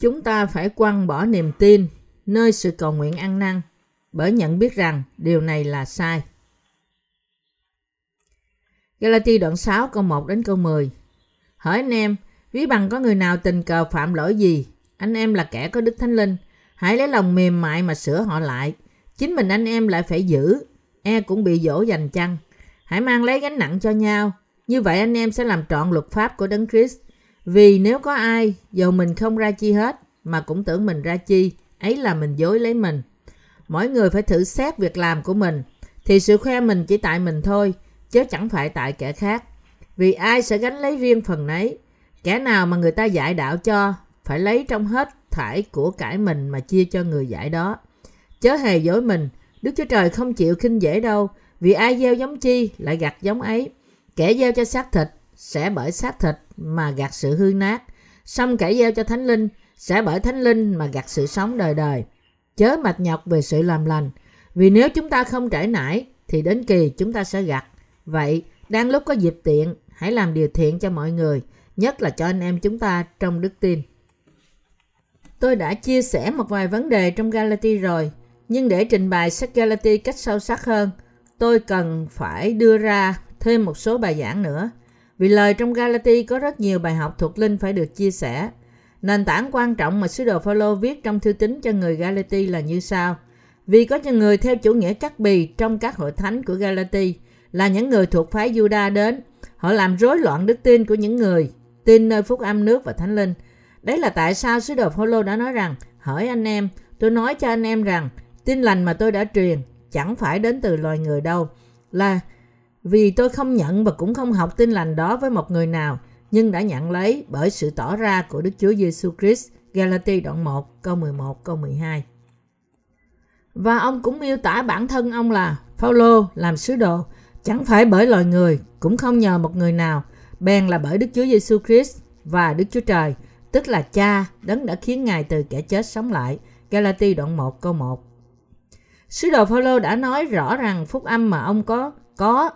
Chúng ta phải quăng bỏ niềm tin nơi sự cầu nguyện ăn năn bởi nhận biết rằng điều này là sai. Galati đoạn 6 câu 1 đến câu 10 Hỏi anh em, ví bằng có người nào tình cờ phạm lỗi gì? Anh em là kẻ có đức thánh linh. Hãy lấy lòng mềm mại mà sửa họ lại. Chính mình anh em lại phải giữ. E cũng bị dỗ dành chăng. Hãy mang lấy gánh nặng cho nhau. Như vậy anh em sẽ làm trọn luật pháp của Đấng Christ. Vì nếu có ai, dầu mình không ra chi hết, mà cũng tưởng mình ra chi, ấy là mình dối lấy mình. Mỗi người phải thử xét việc làm của mình, thì sự khoe mình chỉ tại mình thôi, chứ chẳng phải tại kẻ khác. Vì ai sẽ gánh lấy riêng phần nấy. Kẻ nào mà người ta dạy đạo cho, phải lấy trong hết thải của cải mình mà chia cho người dạy đó. Chớ hề dối mình, Đức Chúa Trời không chịu khinh dễ đâu, vì ai gieo giống chi lại gặt giống ấy. Kẻ gieo cho xác thịt sẽ bởi xác thịt mà gặt sự hư nát. Xong kẻ gieo cho thánh linh sẽ bởi thánh linh mà gặt sự sống đời đời. Chớ mệt nhọc về sự làm lành. Vì nếu chúng ta không trải nải thì đến kỳ chúng ta sẽ gặt. Vậy, đang lúc có dịp tiện, hãy làm điều thiện cho mọi người, nhất là cho anh em chúng ta trong đức tin. Tôi đã chia sẻ một vài vấn đề trong Galati rồi, nhưng để trình bày sách Galati cách sâu sắc hơn, tôi cần phải đưa ra thêm một số bài giảng nữa. Vì lời trong Galati có rất nhiều bài học thuộc linh phải được chia sẻ. Nền tảng quan trọng mà sứ đồ Phaolô viết trong thư tín cho người Galati là như sau. Vì có những người theo chủ nghĩa cắt bì trong các hội thánh của Galati là những người thuộc phái Juda đến, họ làm rối loạn đức tin của những người tin nơi phúc âm nước và thánh linh. Đấy là tại sao sứ đồ Phaolô đã nói rằng: "Hỏi anh em, tôi nói cho anh em rằng tin lành mà tôi đã truyền chẳng phải đến từ loài người đâu, là vì tôi không nhận và cũng không học tin lành đó với một người nào, nhưng đã nhận lấy bởi sự tỏ ra của Đức Chúa Giêsu Christ. Galati đoạn 1 câu 11 câu 12. Và ông cũng miêu tả bản thân ông là Phaolô làm sứ đồ, chẳng phải bởi loài người, cũng không nhờ một người nào, bèn là bởi Đức Chúa Giêsu Christ và Đức Chúa Trời, tức là Cha, đấng đã khiến Ngài từ kẻ chết sống lại. Galati đoạn 1 câu 1. Sứ đồ Phaolô đã nói rõ rằng phúc âm mà ông có có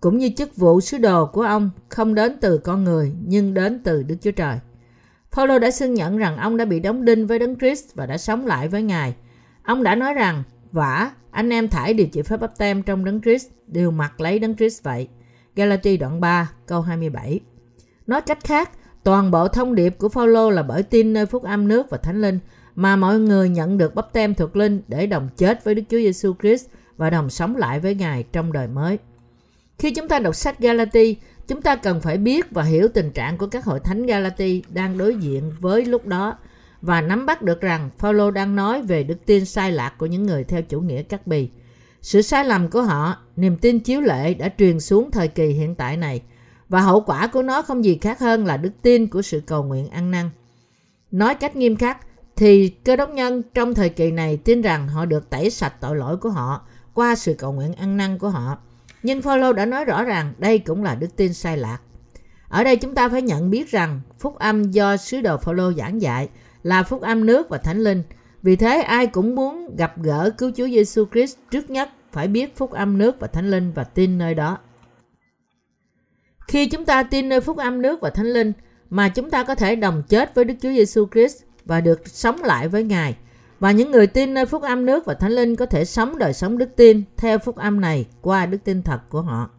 cũng như chức vụ sứ đồ của ông không đến từ con người nhưng đến từ Đức Chúa Trời. Phaolô đã xưng nhận rằng ông đã bị đóng đinh với Đấng Christ và đã sống lại với Ngài. Ông đã nói rằng, vả, anh em thải điều chịu phép bắp tem trong Đấng Christ đều mặc lấy Đấng Christ vậy. Galati đoạn 3 câu 27 Nói cách khác, toàn bộ thông điệp của Phaolô là bởi tin nơi phúc âm nước và thánh linh mà mọi người nhận được bắp tem thuộc linh để đồng chết với Đức Chúa Giêsu Christ và đồng sống lại với Ngài trong đời mới. Khi chúng ta đọc sách Galati, chúng ta cần phải biết và hiểu tình trạng của các hội thánh Galati đang đối diện với lúc đó và nắm bắt được rằng Phaolô đang nói về đức tin sai lạc của những người theo chủ nghĩa cắt bì. Sự sai lầm của họ, niềm tin chiếu lệ đã truyền xuống thời kỳ hiện tại này và hậu quả của nó không gì khác hơn là đức tin của sự cầu nguyện ăn năn. Nói cách nghiêm khắc thì cơ đốc nhân trong thời kỳ này tin rằng họ được tẩy sạch tội lỗi của họ qua sự cầu nguyện ăn năn của họ nhưng Phaolô đã nói rõ ràng đây cũng là đức tin sai lạc. Ở đây chúng ta phải nhận biết rằng phúc âm do sứ đồ Phaolô giảng dạy là phúc âm nước và thánh linh. Vì thế, ai cũng muốn gặp gỡ cứu Chúa Giêsu Christ trước nhất phải biết phúc âm nước và thánh linh và tin nơi đó. Khi chúng ta tin nơi phúc âm nước và thánh linh mà chúng ta có thể đồng chết với Đức Chúa Giêsu Christ và được sống lại với Ngài và những người tin nơi phúc âm nước và thánh linh có thể sống đời sống đức tin theo phúc âm này qua đức tin thật của họ.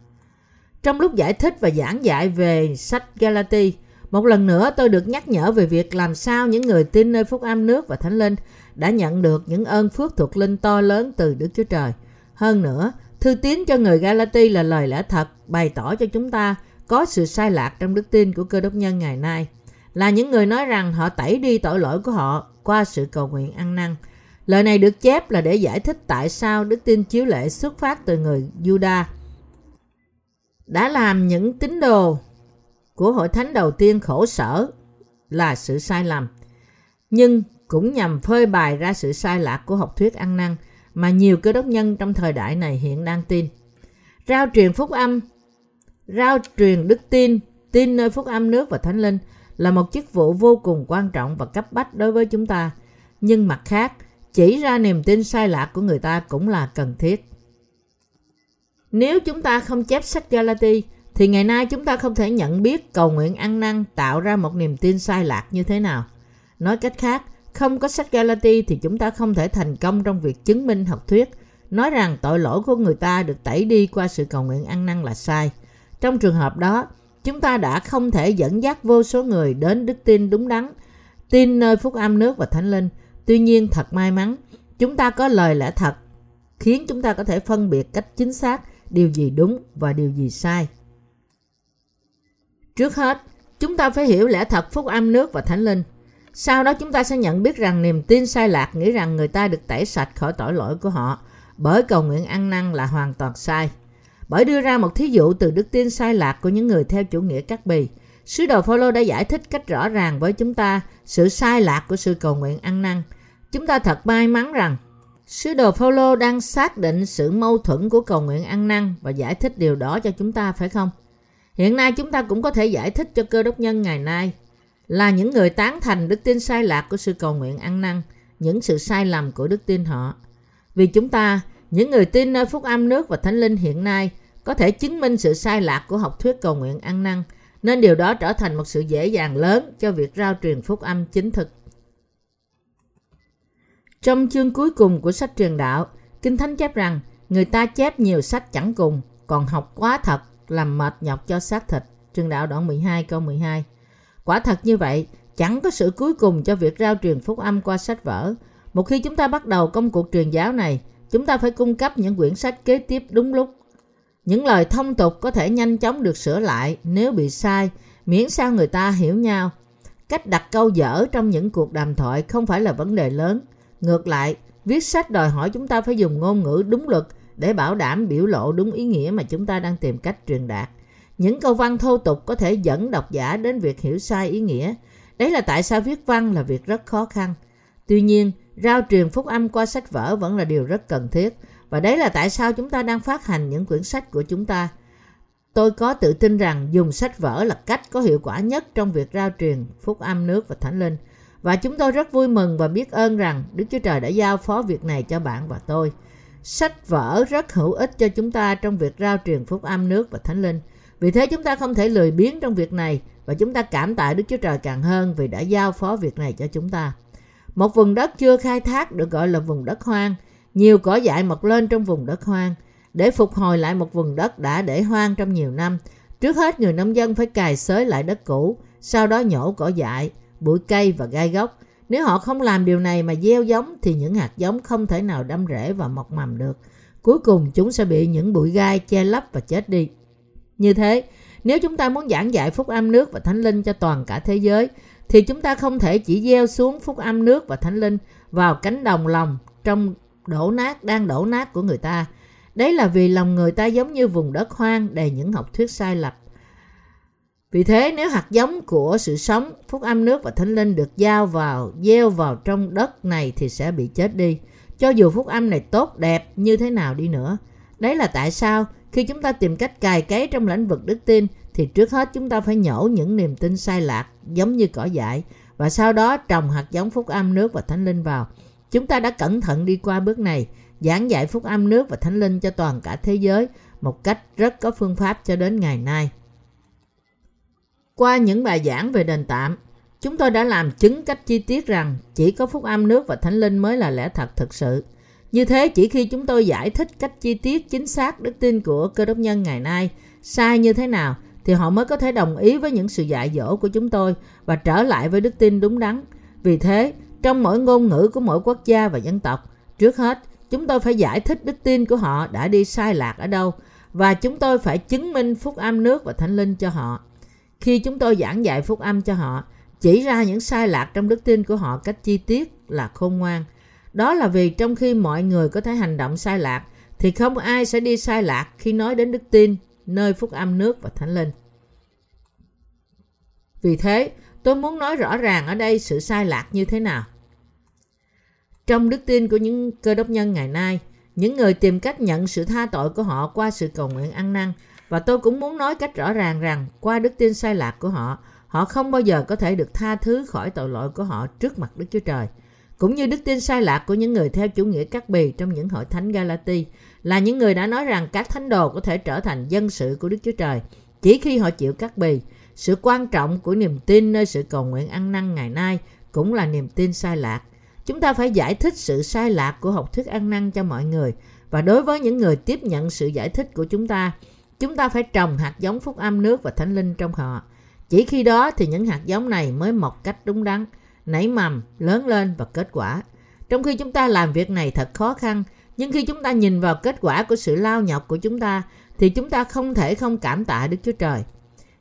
Trong lúc giải thích và giảng dạy về sách Galati, một lần nữa tôi được nhắc nhở về việc làm sao những người tin nơi phúc âm nước và thánh linh đã nhận được những ơn phước thuộc linh to lớn từ Đức Chúa Trời. Hơn nữa, thư tín cho người Galati là lời lẽ thật bày tỏ cho chúng ta có sự sai lạc trong đức tin của cơ đốc nhân ngày nay. Là những người nói rằng họ tẩy đi tội lỗi của họ qua sự cầu nguyện ăn năn. Lời này được chép là để giải thích tại sao đức tin chiếu lệ xuất phát từ người Juda đã làm những tín đồ của hội thánh đầu tiên khổ sở là sự sai lầm. Nhưng cũng nhằm phơi bày ra sự sai lạc của học thuyết ăn năn mà nhiều cơ đốc nhân trong thời đại này hiện đang tin. Rao truyền phúc âm, rao truyền đức tin, tin nơi phúc âm nước và thánh linh là một chức vụ vô cùng quan trọng và cấp bách đối với chúng ta. Nhưng mặt khác, chỉ ra niềm tin sai lạc của người ta cũng là cần thiết. Nếu chúng ta không chép sách Galati, thì ngày nay chúng ta không thể nhận biết cầu nguyện ăn năn tạo ra một niềm tin sai lạc như thế nào. Nói cách khác, không có sách Galati thì chúng ta không thể thành công trong việc chứng minh học thuyết, nói rằng tội lỗi của người ta được tẩy đi qua sự cầu nguyện ăn năn là sai. Trong trường hợp đó, chúng ta đã không thể dẫn dắt vô số người đến đức tin đúng đắn, tin nơi phúc âm nước và thánh linh. Tuy nhiên, thật may mắn, chúng ta có lời lẽ thật, khiến chúng ta có thể phân biệt cách chính xác điều gì đúng và điều gì sai. Trước hết, chúng ta phải hiểu lẽ thật phúc âm nước và thánh linh. Sau đó chúng ta sẽ nhận biết rằng niềm tin sai lạc nghĩ rằng người ta được tẩy sạch khỏi tội lỗi của họ bởi cầu nguyện ăn năn là hoàn toàn sai. Bởi đưa ra một thí dụ từ đức tin sai lạc của những người theo chủ nghĩa cắt bì, sứ đồ Phaolô đã giải thích cách rõ ràng với chúng ta sự sai lạc của sự cầu nguyện ăn năn. Chúng ta thật may mắn rằng sứ đồ Phaolô đang xác định sự mâu thuẫn của cầu nguyện ăn năn và giải thích điều đó cho chúng ta phải không? Hiện nay chúng ta cũng có thể giải thích cho cơ đốc nhân ngày nay là những người tán thành đức tin sai lạc của sự cầu nguyện ăn năn, những sự sai lầm của đức tin họ. Vì chúng ta, những người tin nơi phúc âm nước và thánh linh hiện nay có thể chứng minh sự sai lạc của học thuyết cầu nguyện ăn năn, nên điều đó trở thành một sự dễ dàng lớn cho việc rao truyền phúc âm chính thực. Trong chương cuối cùng của sách truyền đạo, Kinh Thánh chép rằng người ta chép nhiều sách chẳng cùng, còn học quá thật làm mệt nhọc cho xác thịt. Truyền đạo đoạn 12 câu 12 Quả thật như vậy, chẳng có sự cuối cùng cho việc rao truyền phúc âm qua sách vở. Một khi chúng ta bắt đầu công cuộc truyền giáo này, chúng ta phải cung cấp những quyển sách kế tiếp đúng lúc. Những lời thông tục có thể nhanh chóng được sửa lại nếu bị sai, miễn sao người ta hiểu nhau. Cách đặt câu dở trong những cuộc đàm thoại không phải là vấn đề lớn. Ngược lại, viết sách đòi hỏi chúng ta phải dùng ngôn ngữ đúng luật để bảo đảm biểu lộ đúng ý nghĩa mà chúng ta đang tìm cách truyền đạt. Những câu văn thô tục có thể dẫn độc giả đến việc hiểu sai ý nghĩa. Đấy là tại sao viết văn là việc rất khó khăn. Tuy nhiên, rao truyền phúc âm qua sách vở vẫn là điều rất cần thiết. Và đấy là tại sao chúng ta đang phát hành những quyển sách của chúng ta. Tôi có tự tin rằng dùng sách vở là cách có hiệu quả nhất trong việc rao truyền phúc âm nước và thánh linh. Và chúng tôi rất vui mừng và biết ơn rằng Đức Chúa Trời đã giao phó việc này cho bạn và tôi. Sách vở rất hữu ích cho chúng ta trong việc rao truyền phúc âm nước và thánh linh. Vì thế chúng ta không thể lười biếng trong việc này và chúng ta cảm tạ Đức Chúa Trời càng hơn vì đã giao phó việc này cho chúng ta. Một vùng đất chưa khai thác được gọi là vùng đất hoang. Nhiều cỏ dại mọc lên trong vùng đất hoang. Để phục hồi lại một vùng đất đã để hoang trong nhiều năm, trước hết người nông dân phải cài xới lại đất cũ, sau đó nhổ cỏ dại, bụi cây và gai gốc. Nếu họ không làm điều này mà gieo giống thì những hạt giống không thể nào đâm rễ và mọc mầm được. Cuối cùng chúng sẽ bị những bụi gai che lấp và chết đi. Như thế, nếu chúng ta muốn giảng dạy phúc âm nước và thánh linh cho toàn cả thế giới, thì chúng ta không thể chỉ gieo xuống phúc âm nước và thánh linh vào cánh đồng lòng trong đổ nát đang đổ nát của người ta. Đấy là vì lòng người ta giống như vùng đất hoang đầy những học thuyết sai lầm. Vì thế nếu hạt giống của sự sống, phúc âm nước và thánh linh được giao vào, gieo vào trong đất này thì sẽ bị chết đi. Cho dù phúc âm này tốt đẹp như thế nào đi nữa. Đấy là tại sao khi chúng ta tìm cách cài cấy trong lĩnh vực đức tin thì trước hết chúng ta phải nhổ những niềm tin sai lạc giống như cỏ dại và sau đó trồng hạt giống phúc âm nước và thánh linh vào. Chúng ta đã cẩn thận đi qua bước này, giảng dạy phúc âm nước và thánh linh cho toàn cả thế giới một cách rất có phương pháp cho đến ngày nay. Qua những bài giảng về đền tạm, chúng tôi đã làm chứng cách chi tiết rằng chỉ có phúc âm nước và thánh linh mới là lẽ thật thực sự. Như thế chỉ khi chúng tôi giải thích cách chi tiết chính xác đức tin của cơ đốc nhân ngày nay sai như thế nào thì họ mới có thể đồng ý với những sự dạy dỗ của chúng tôi và trở lại với đức tin đúng đắn. Vì thế, trong mỗi ngôn ngữ của mỗi quốc gia và dân tộc, trước hết chúng tôi phải giải thích đức tin của họ đã đi sai lạc ở đâu và chúng tôi phải chứng minh phúc âm nước và thánh linh cho họ. Khi chúng tôi giảng dạy phúc âm cho họ, chỉ ra những sai lạc trong đức tin của họ cách chi tiết là khôn ngoan – đó là vì trong khi mọi người có thể hành động sai lạc, thì không ai sẽ đi sai lạc khi nói đến đức tin, nơi phúc âm nước và thánh linh. Vì thế, tôi muốn nói rõ ràng ở đây sự sai lạc như thế nào. Trong đức tin của những cơ đốc nhân ngày nay, những người tìm cách nhận sự tha tội của họ qua sự cầu nguyện ăn năn và tôi cũng muốn nói cách rõ ràng rằng qua đức tin sai lạc của họ, họ không bao giờ có thể được tha thứ khỏi tội lỗi của họ trước mặt Đức Chúa Trời cũng như đức tin sai lạc của những người theo chủ nghĩa cắt bì trong những hội thánh Galati là những người đã nói rằng các thánh đồ có thể trở thành dân sự của Đức Chúa Trời chỉ khi họ chịu cắt bì. Sự quan trọng của niềm tin nơi sự cầu nguyện ăn năn ngày nay cũng là niềm tin sai lạc. Chúng ta phải giải thích sự sai lạc của học thuyết ăn năn cho mọi người và đối với những người tiếp nhận sự giải thích của chúng ta, chúng ta phải trồng hạt giống phúc âm nước và thánh linh trong họ. Chỉ khi đó thì những hạt giống này mới mọc cách đúng đắn, nảy mầm, lớn lên và kết quả. Trong khi chúng ta làm việc này thật khó khăn, nhưng khi chúng ta nhìn vào kết quả của sự lao nhọc của chúng ta, thì chúng ta không thể không cảm tạ Đức Chúa Trời.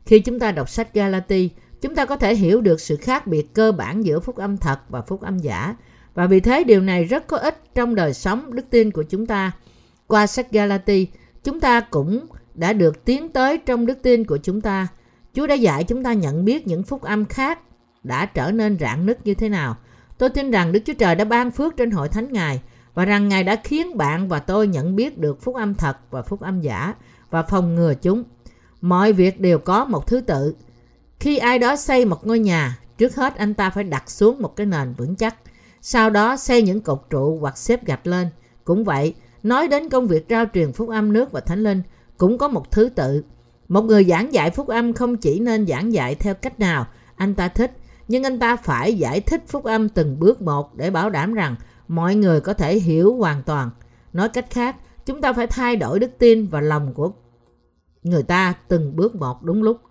Khi chúng ta đọc sách Galati, chúng ta có thể hiểu được sự khác biệt cơ bản giữa phúc âm thật và phúc âm giả. Và vì thế điều này rất có ích trong đời sống đức tin của chúng ta. Qua sách Galati, chúng ta cũng đã được tiến tới trong đức tin của chúng ta. Chúa đã dạy chúng ta nhận biết những phúc âm khác đã trở nên rạn nứt như thế nào. Tôi tin rằng Đức Chúa Trời đã ban phước trên hội thánh Ngài và rằng Ngài đã khiến bạn và tôi nhận biết được phúc âm thật và phúc âm giả và phòng ngừa chúng. Mọi việc đều có một thứ tự. Khi ai đó xây một ngôi nhà, trước hết anh ta phải đặt xuống một cái nền vững chắc. Sau đó xây những cột trụ hoặc xếp gạch lên. Cũng vậy, nói đến công việc trao truyền phúc âm nước và thánh linh cũng có một thứ tự. Một người giảng dạy phúc âm không chỉ nên giảng dạy theo cách nào anh ta thích, nhưng anh ta phải giải thích phúc âm từng bước một để bảo đảm rằng mọi người có thể hiểu hoàn toàn. Nói cách khác, chúng ta phải thay đổi đức tin và lòng của người ta từng bước một đúng lúc.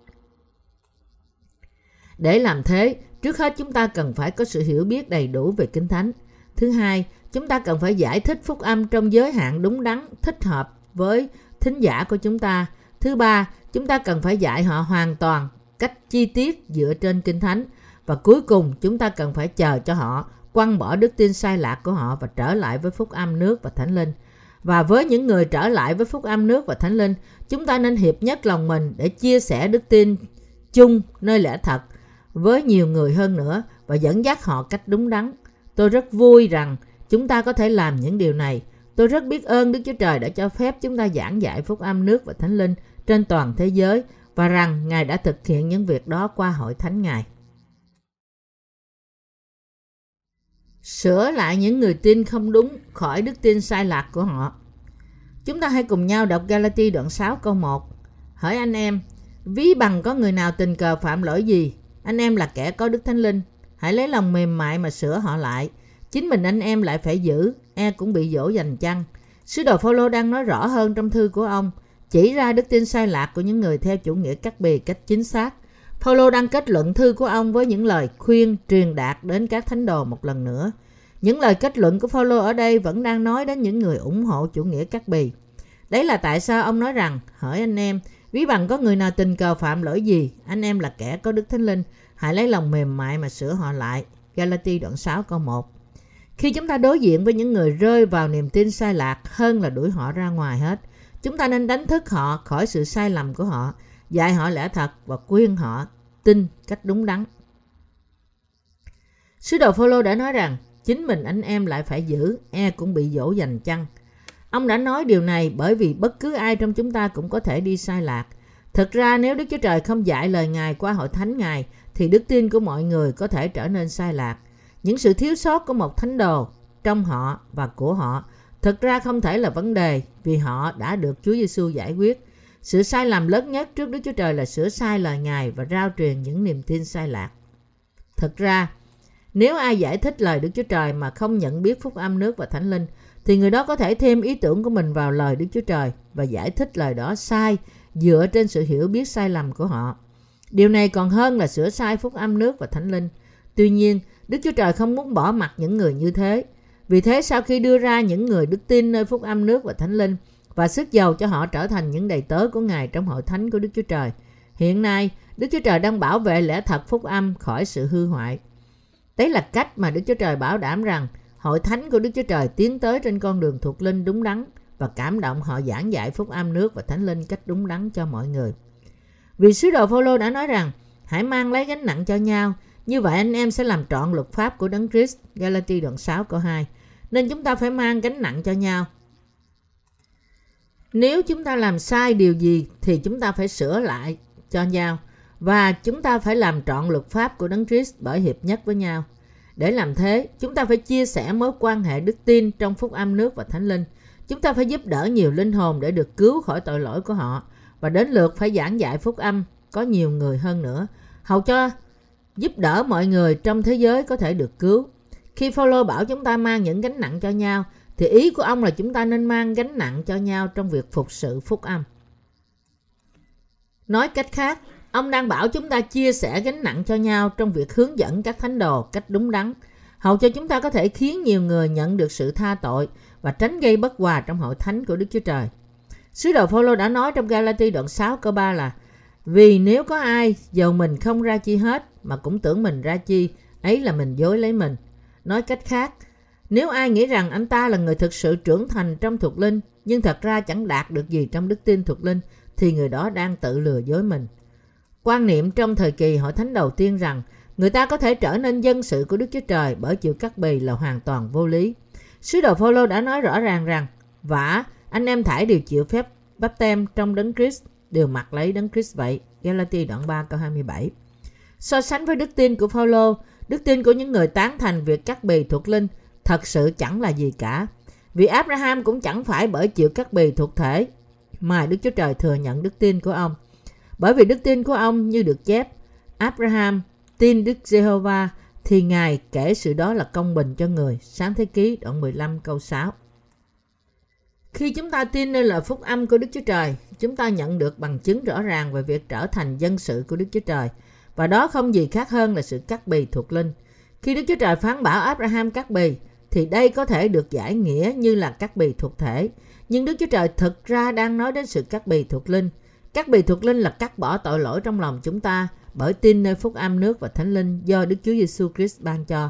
Để làm thế, trước hết chúng ta cần phải có sự hiểu biết đầy đủ về Kinh Thánh. Thứ hai, chúng ta cần phải giải thích phúc âm trong giới hạn đúng đắn, thích hợp với thính giả của chúng ta. Thứ ba, chúng ta cần phải dạy họ hoàn toàn cách chi tiết dựa trên Kinh Thánh. Và cuối cùng, chúng ta cần phải chờ cho họ quăng bỏ đức tin sai lạc của họ và trở lại với phúc âm nước và thánh linh. Và với những người trở lại với phúc âm nước và thánh linh, chúng ta nên hiệp nhất lòng mình để chia sẻ đức tin chung nơi lẽ thật với nhiều người hơn nữa và dẫn dắt họ cách đúng đắn. Tôi rất vui rằng chúng ta có thể làm những điều này. Tôi rất biết ơn Đức Chúa Trời đã cho phép chúng ta giảng dạy phúc âm nước và thánh linh trên toàn thế giới và rằng Ngài đã thực hiện những việc đó qua hội thánh Ngài. Sửa lại những người tin không đúng khỏi đức tin sai lạc của họ. Chúng ta hãy cùng nhau đọc Galati đoạn 6 câu 1. Hỏi anh em, ví bằng có người nào tình cờ phạm lỗi gì? Anh em là kẻ có đức thánh linh. Hãy lấy lòng mềm mại mà sửa họ lại. Chính mình anh em lại phải giữ, e cũng bị dỗ dành chăng. Sứ đồ Phaolô đang nói rõ hơn trong thư của ông, chỉ ra đức tin sai lạc của những người theo chủ nghĩa cắt bì cách chính xác. Paulo đang kết luận thư của ông với những lời khuyên truyền đạt đến các thánh đồ một lần nữa. Những lời kết luận của Paulo ở đây vẫn đang nói đến những người ủng hộ chủ nghĩa cắt bì. Đấy là tại sao ông nói rằng, hỏi anh em, ví bằng có người nào tình cờ phạm lỗi gì, anh em là kẻ có đức thánh linh, hãy lấy lòng mềm mại mà sửa họ lại. Galati đoạn 6 câu 1 Khi chúng ta đối diện với những người rơi vào niềm tin sai lạc hơn là đuổi họ ra ngoài hết, chúng ta nên đánh thức họ khỏi sự sai lầm của họ, dạy họ lẽ thật và khuyên họ tin cách đúng đắn. Sứ đồ Phaolô đã nói rằng chính mình anh em lại phải giữ, e cũng bị dỗ dành chăng. Ông đã nói điều này bởi vì bất cứ ai trong chúng ta cũng có thể đi sai lạc. Thực ra nếu Đức Chúa Trời không dạy lời Ngài qua hội thánh Ngài thì đức tin của mọi người có thể trở nên sai lạc. Những sự thiếu sót của một thánh đồ trong họ và của họ thực ra không thể là vấn đề vì họ đã được Chúa Giêsu giải quyết. Sự sai lầm lớn nhất trước Đức Chúa Trời là sửa sai lời Ngài và rao truyền những niềm tin sai lạc. thật ra, nếu ai giải thích lời Đức Chúa Trời mà không nhận biết phúc âm nước và thánh linh, thì người đó có thể thêm ý tưởng của mình vào lời Đức Chúa Trời và giải thích lời đó sai dựa trên sự hiểu biết sai lầm của họ. Điều này còn hơn là sửa sai phúc âm nước và thánh linh. Tuy nhiên, Đức Chúa Trời không muốn bỏ mặt những người như thế. Vì thế sau khi đưa ra những người đức tin nơi phúc âm nước và thánh linh và sức giàu cho họ trở thành những đầy tớ của Ngài trong hội thánh của Đức Chúa Trời, hiện nay Đức Chúa Trời đang bảo vệ lẽ thật phúc âm khỏi sự hư hoại. Đấy là cách mà Đức Chúa Trời bảo đảm rằng hội thánh của Đức Chúa Trời tiến tới trên con đường thuộc linh đúng đắn và cảm động họ giảng dạy phúc âm nước và thánh linh cách đúng đắn cho mọi người. Vì sứ đồ Phaolô đã nói rằng hãy mang lấy gánh nặng cho nhau, như vậy anh em sẽ làm trọn luật pháp của Đấng Christ. Galati đoạn 6 câu 2. Nên chúng ta phải mang gánh nặng cho nhau. Nếu chúng ta làm sai điều gì thì chúng ta phải sửa lại cho nhau và chúng ta phải làm trọn luật pháp của Đấng Christ bởi hiệp nhất với nhau. Để làm thế, chúng ta phải chia sẻ mối quan hệ đức tin trong phúc âm nước và thánh linh. Chúng ta phải giúp đỡ nhiều linh hồn để được cứu khỏi tội lỗi của họ và đến lượt phải giảng dạy phúc âm có nhiều người hơn nữa. Hầu cho giúp đỡ mọi người trong thế giới có thể được cứu. Khi Phaolô bảo chúng ta mang những gánh nặng cho nhau, thì ý của ông là chúng ta nên mang gánh nặng cho nhau trong việc phục sự phúc âm. Nói cách khác, ông đang bảo chúng ta chia sẻ gánh nặng cho nhau trong việc hướng dẫn các thánh đồ cách đúng đắn, hầu cho chúng ta có thể khiến nhiều người nhận được sự tha tội và tránh gây bất hòa trong hội thánh của Đức Chúa Trời. Sứ đồ Phaolô đã nói trong Galati đoạn 6 câu 3 là Vì nếu có ai dầu mình không ra chi hết mà cũng tưởng mình ra chi, ấy là mình dối lấy mình. Nói cách khác, nếu ai nghĩ rằng anh ta là người thực sự trưởng thành trong thuộc linh nhưng thật ra chẳng đạt được gì trong đức tin thuộc linh thì người đó đang tự lừa dối mình. Quan niệm trong thời kỳ hội thánh đầu tiên rằng người ta có thể trở nên dân sự của Đức Chúa Trời bởi chịu cắt bì là hoàn toàn vô lý. Sứ đồ Phaolô đã nói rõ ràng rằng vả anh em thải đều chịu phép bắp tem trong đấng Christ đều mặc lấy đấng Christ vậy. Galati đoạn 3 câu 27. So sánh với đức tin của Phaolô, đức tin của những người tán thành việc cắt bì thuộc linh thật sự chẳng là gì cả. Vì Abraham cũng chẳng phải bởi chịu cắt bì thuộc thể mà Đức Chúa Trời thừa nhận đức tin của ông. Bởi vì đức tin của ông như được chép, Abraham tin Đức Giê-hô-va thì Ngài kể sự đó là công bình cho người. Sáng thế ký đoạn 15 câu 6. Khi chúng ta tin nơi lời phúc âm của Đức Chúa Trời, chúng ta nhận được bằng chứng rõ ràng về việc trở thành dân sự của Đức Chúa Trời. Và đó không gì khác hơn là sự cắt bì thuộc linh. Khi Đức Chúa Trời phán bảo Abraham cắt bì, thì đây có thể được giải nghĩa như là cắt bì thuộc thể. Nhưng Đức Chúa Trời thực ra đang nói đến sự cắt bì thuộc linh. Cắt bì thuộc linh là cắt bỏ tội lỗi trong lòng chúng ta bởi tin nơi phúc âm nước và thánh linh do Đức Chúa Giêsu Christ ban cho.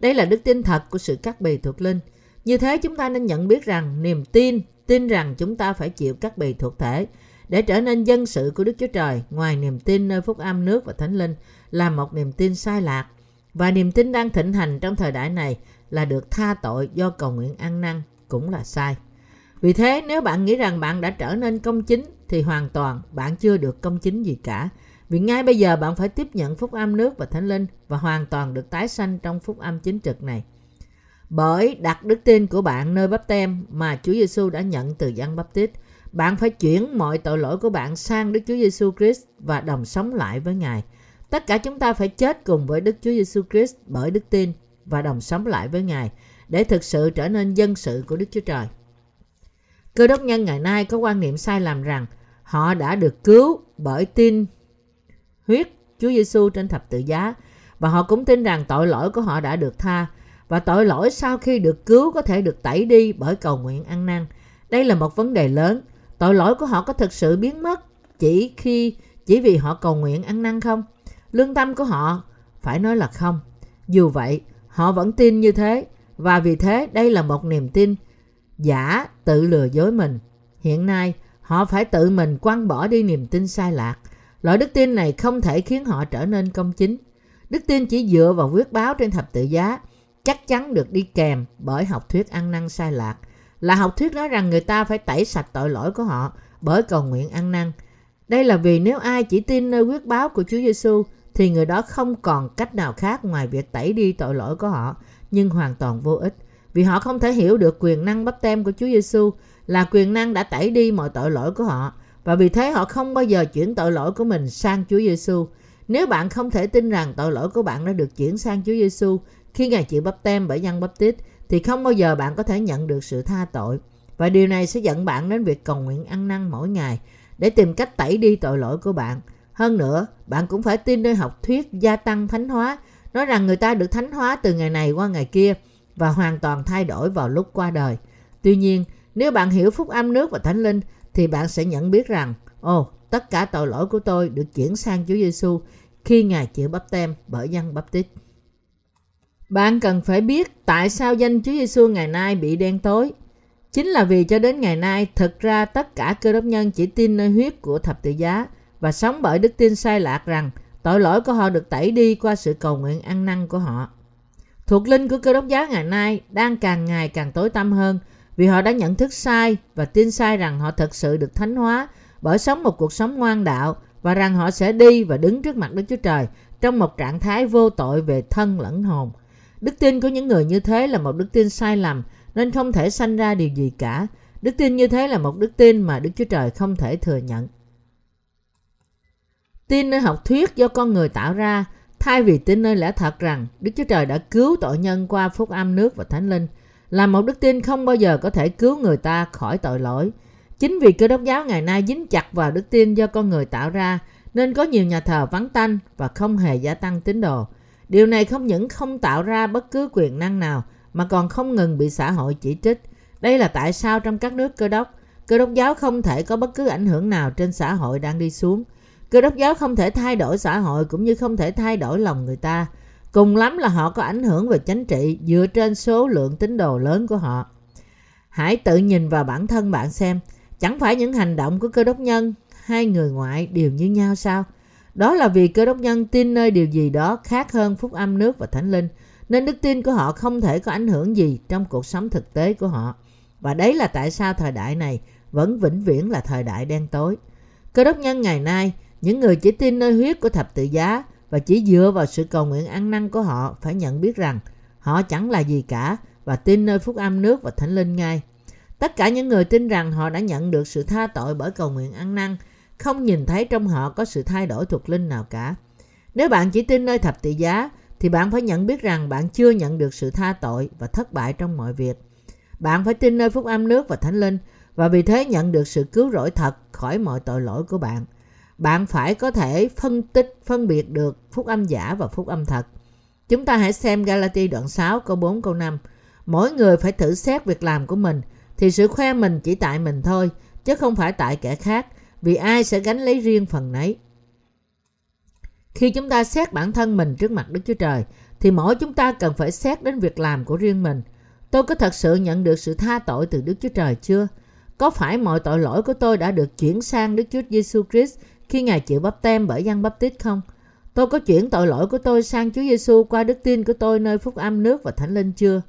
Đây là đức tin thật của sự cắt bì thuộc linh. Như thế chúng ta nên nhận biết rằng niềm tin, tin rằng chúng ta phải chịu cắt bì thuộc thể để trở nên dân sự của Đức Chúa Trời ngoài niềm tin nơi phúc âm nước và thánh linh là một niềm tin sai lạc và niềm tin đang thịnh hành trong thời đại này là được tha tội do cầu nguyện ăn năn cũng là sai. Vì thế nếu bạn nghĩ rằng bạn đã trở nên công chính thì hoàn toàn bạn chưa được công chính gì cả. Vì ngay bây giờ bạn phải tiếp nhận phúc âm nước và thánh linh và hoàn toàn được tái sanh trong phúc âm chính trực này. Bởi đặt đức tin của bạn nơi bắp tem mà Chúa Giêsu đã nhận từ dân bắp tít, bạn phải chuyển mọi tội lỗi của bạn sang Đức Chúa Giêsu Christ và đồng sống lại với Ngài. Tất cả chúng ta phải chết cùng với Đức Chúa Giêsu Christ bởi đức tin và đồng sống lại với Ngài để thực sự trở nên dân sự của Đức Chúa Trời. Cơ đốc nhân ngày nay có quan niệm sai lầm rằng họ đã được cứu bởi tin huyết Chúa Giêsu trên thập tự giá và họ cũng tin rằng tội lỗi của họ đã được tha và tội lỗi sau khi được cứu có thể được tẩy đi bởi cầu nguyện ăn năn. Đây là một vấn đề lớn. Tội lỗi của họ có thực sự biến mất chỉ khi chỉ vì họ cầu nguyện ăn năn không? Lương tâm của họ phải nói là không. Dù vậy, họ vẫn tin như thế và vì thế đây là một niềm tin giả tự lừa dối mình. Hiện nay, họ phải tự mình quăng bỏ đi niềm tin sai lạc. Loại đức tin này không thể khiến họ trở nên công chính. Đức tin chỉ dựa vào quyết báo trên thập tự giá chắc chắn được đi kèm bởi học thuyết ăn năn sai lạc là học thuyết nói rằng người ta phải tẩy sạch tội lỗi của họ bởi cầu nguyện ăn năn. Đây là vì nếu ai chỉ tin nơi quyết báo của Chúa Giêsu thì người đó không còn cách nào khác ngoài việc tẩy đi tội lỗi của họ, nhưng hoàn toàn vô ích. Vì họ không thể hiểu được quyền năng bắp tem của Chúa Giêsu là quyền năng đã tẩy đi mọi tội lỗi của họ và vì thế họ không bao giờ chuyển tội lỗi của mình sang Chúa Giêsu. Nếu bạn không thể tin rằng tội lỗi của bạn đã được chuyển sang Chúa Giêsu khi Ngài chịu bắp tem bởi dân bắp tít thì không bao giờ bạn có thể nhận được sự tha tội. Và điều này sẽ dẫn bạn đến việc cầu nguyện ăn năn mỗi ngày để tìm cách tẩy đi tội lỗi của bạn. Hơn nữa, bạn cũng phải tin nơi học thuyết gia tăng thánh hóa, nói rằng người ta được thánh hóa từ ngày này qua ngày kia và hoàn toàn thay đổi vào lúc qua đời. Tuy nhiên, nếu bạn hiểu phúc âm nước và thánh linh thì bạn sẽ nhận biết rằng, ồ, tất cả tội lỗi của tôi được chuyển sang Chúa Giêsu khi Ngài chịu bắp tem bởi dân bắp tít. Bạn cần phải biết tại sao danh Chúa Giêsu ngày nay bị đen tối. Chính là vì cho đến ngày nay, thực ra tất cả cơ đốc nhân chỉ tin nơi huyết của thập tự giá và sống bởi đức tin sai lạc rằng tội lỗi của họ được tẩy đi qua sự cầu nguyện ăn năn của họ. Thuộc linh của cơ đốc giáo ngày nay đang càng ngày càng tối tăm hơn vì họ đã nhận thức sai và tin sai rằng họ thật sự được thánh hóa bởi sống một cuộc sống ngoan đạo và rằng họ sẽ đi và đứng trước mặt Đức Chúa Trời trong một trạng thái vô tội về thân lẫn hồn. Đức tin của những người như thế là một đức tin sai lầm nên không thể sanh ra điều gì cả. Đức tin như thế là một đức tin mà Đức Chúa Trời không thể thừa nhận. Tin nơi học thuyết do con người tạo ra Thay vì tin nơi lẽ thật rằng Đức Chúa Trời đã cứu tội nhân qua phúc âm nước và thánh linh, là một đức tin không bao giờ có thể cứu người ta khỏi tội lỗi. Chính vì cơ đốc giáo ngày nay dính chặt vào đức tin do con người tạo ra, nên có nhiều nhà thờ vắng tanh và không hề gia tăng tín đồ. Điều này không những không tạo ra bất cứ quyền năng nào, mà còn không ngừng bị xã hội chỉ trích. Đây là tại sao trong các nước cơ đốc, cơ đốc giáo không thể có bất cứ ảnh hưởng nào trên xã hội đang đi xuống. Cơ đốc giáo không thể thay đổi xã hội cũng như không thể thay đổi lòng người ta. Cùng lắm là họ có ảnh hưởng về chính trị dựa trên số lượng tín đồ lớn của họ. Hãy tự nhìn vào bản thân bạn xem, chẳng phải những hành động của cơ đốc nhân hay người ngoại đều như nhau sao? Đó là vì cơ đốc nhân tin nơi điều gì đó khác hơn phúc âm nước và thánh linh, nên đức tin của họ không thể có ảnh hưởng gì trong cuộc sống thực tế của họ. Và đấy là tại sao thời đại này vẫn vĩnh viễn là thời đại đen tối. Cơ đốc nhân ngày nay, những người chỉ tin nơi huyết của thập tự giá và chỉ dựa vào sự cầu nguyện ăn năn của họ phải nhận biết rằng họ chẳng là gì cả và tin nơi phúc âm nước và thánh linh ngay. Tất cả những người tin rằng họ đã nhận được sự tha tội bởi cầu nguyện ăn năn, không nhìn thấy trong họ có sự thay đổi thuộc linh nào cả. Nếu bạn chỉ tin nơi thập tự giá, thì bạn phải nhận biết rằng bạn chưa nhận được sự tha tội và thất bại trong mọi việc. Bạn phải tin nơi phúc âm nước và thánh linh và vì thế nhận được sự cứu rỗi thật khỏi mọi tội lỗi của bạn. Bạn phải có thể phân tích, phân biệt được phúc âm giả và phúc âm thật. Chúng ta hãy xem Galati đoạn 6 câu 4 câu 5. Mỗi người phải thử xét việc làm của mình thì sự khoe mình chỉ tại mình thôi chứ không phải tại kẻ khác vì ai sẽ gánh lấy riêng phần nấy. Khi chúng ta xét bản thân mình trước mặt Đức Chúa Trời thì mỗi chúng ta cần phải xét đến việc làm của riêng mình. Tôi có thật sự nhận được sự tha tội từ Đức Chúa Trời chưa? Có phải mọi tội lỗi của tôi đã được chuyển sang Đức Chúa Giêsu Christ khi Ngài chịu bắp tem bởi dân bắp tít không? Tôi có chuyển tội lỗi của tôi sang Chúa Giêsu qua đức tin của tôi nơi phúc âm nước và thánh linh chưa?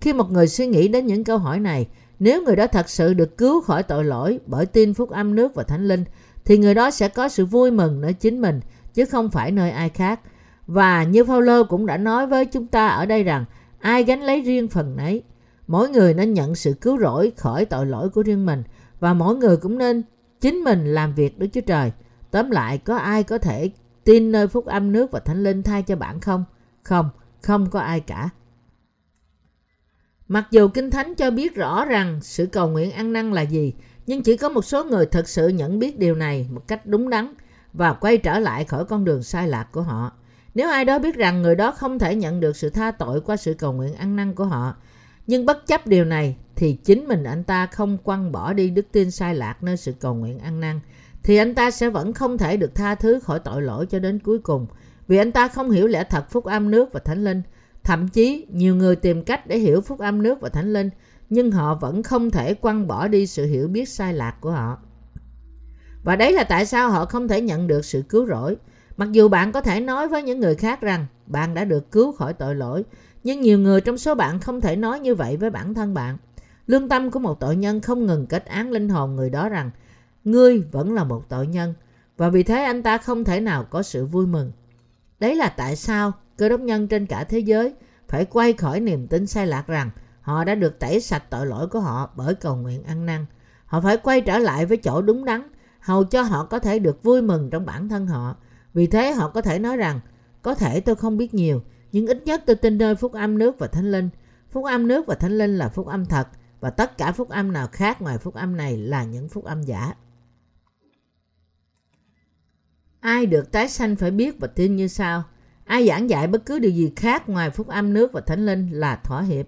Khi một người suy nghĩ đến những câu hỏi này, nếu người đó thật sự được cứu khỏi tội lỗi bởi tin phúc âm nước và thánh linh, thì người đó sẽ có sự vui mừng nơi chính mình, chứ không phải nơi ai khác. Và như Phaolô cũng đã nói với chúng ta ở đây rằng, ai gánh lấy riêng phần nấy. Mỗi người nên nhận sự cứu rỗi khỏi tội lỗi của riêng mình và mỗi người cũng nên chính mình làm việc Đức Chúa Trời. Tóm lại, có ai có thể tin nơi phúc âm nước và thánh linh thay cho bạn không? Không, không có ai cả. Mặc dù Kinh Thánh cho biết rõ rằng sự cầu nguyện ăn năn là gì, nhưng chỉ có một số người thật sự nhận biết điều này một cách đúng đắn và quay trở lại khỏi con đường sai lạc của họ. Nếu ai đó biết rằng người đó không thể nhận được sự tha tội qua sự cầu nguyện ăn năn của họ, nhưng bất chấp điều này thì chính mình anh ta không quăng bỏ đi đức tin sai lạc nơi sự cầu nguyện ăn năn, thì anh ta sẽ vẫn không thể được tha thứ khỏi tội lỗi cho đến cuối cùng, vì anh ta không hiểu lẽ thật phúc âm nước và thánh linh Thậm chí, nhiều người tìm cách để hiểu phúc âm nước và thánh linh, nhưng họ vẫn không thể quăng bỏ đi sự hiểu biết sai lạc của họ. Và đấy là tại sao họ không thể nhận được sự cứu rỗi. Mặc dù bạn có thể nói với những người khác rằng bạn đã được cứu khỏi tội lỗi, nhưng nhiều người trong số bạn không thể nói như vậy với bản thân bạn. Lương tâm của một tội nhân không ngừng kết án linh hồn người đó rằng ngươi vẫn là một tội nhân và vì thế anh ta không thể nào có sự vui mừng. Đấy là tại sao cơ đốc nhân trên cả thế giới phải quay khỏi niềm tin sai lạc rằng họ đã được tẩy sạch tội lỗi của họ bởi cầu nguyện ăn năn. Họ phải quay trở lại với chỗ đúng đắn, hầu cho họ có thể được vui mừng trong bản thân họ. Vì thế họ có thể nói rằng, có thể tôi không biết nhiều, nhưng ít nhất tôi tin nơi phúc âm nước và thánh linh. Phúc âm nước và thánh linh là phúc âm thật, và tất cả phúc âm nào khác ngoài phúc âm này là những phúc âm giả. Ai được tái sanh phải biết và tin như sau. Ai giảng dạy bất cứ điều gì khác ngoài phúc âm nước và thánh linh là thỏa hiệp.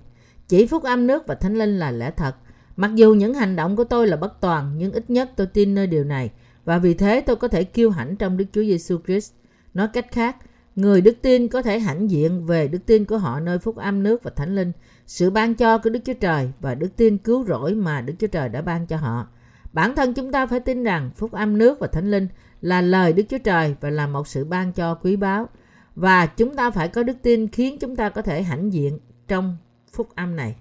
Chỉ phúc âm nước và thánh linh là lẽ thật. Mặc dù những hành động của tôi là bất toàn, nhưng ít nhất tôi tin nơi điều này. Và vì thế tôi có thể kiêu hãnh trong Đức Chúa Giêsu Christ. Nói cách khác, người đức tin có thể hãnh diện về đức tin của họ nơi phúc âm nước và thánh linh, sự ban cho của Đức Chúa Trời và đức tin cứu rỗi mà Đức Chúa Trời đã ban cho họ. Bản thân chúng ta phải tin rằng phúc âm nước và thánh linh là lời Đức Chúa Trời và là một sự ban cho quý báu. Và chúng ta phải có đức tin khiến chúng ta có thể hãnh diện trong phúc âm này.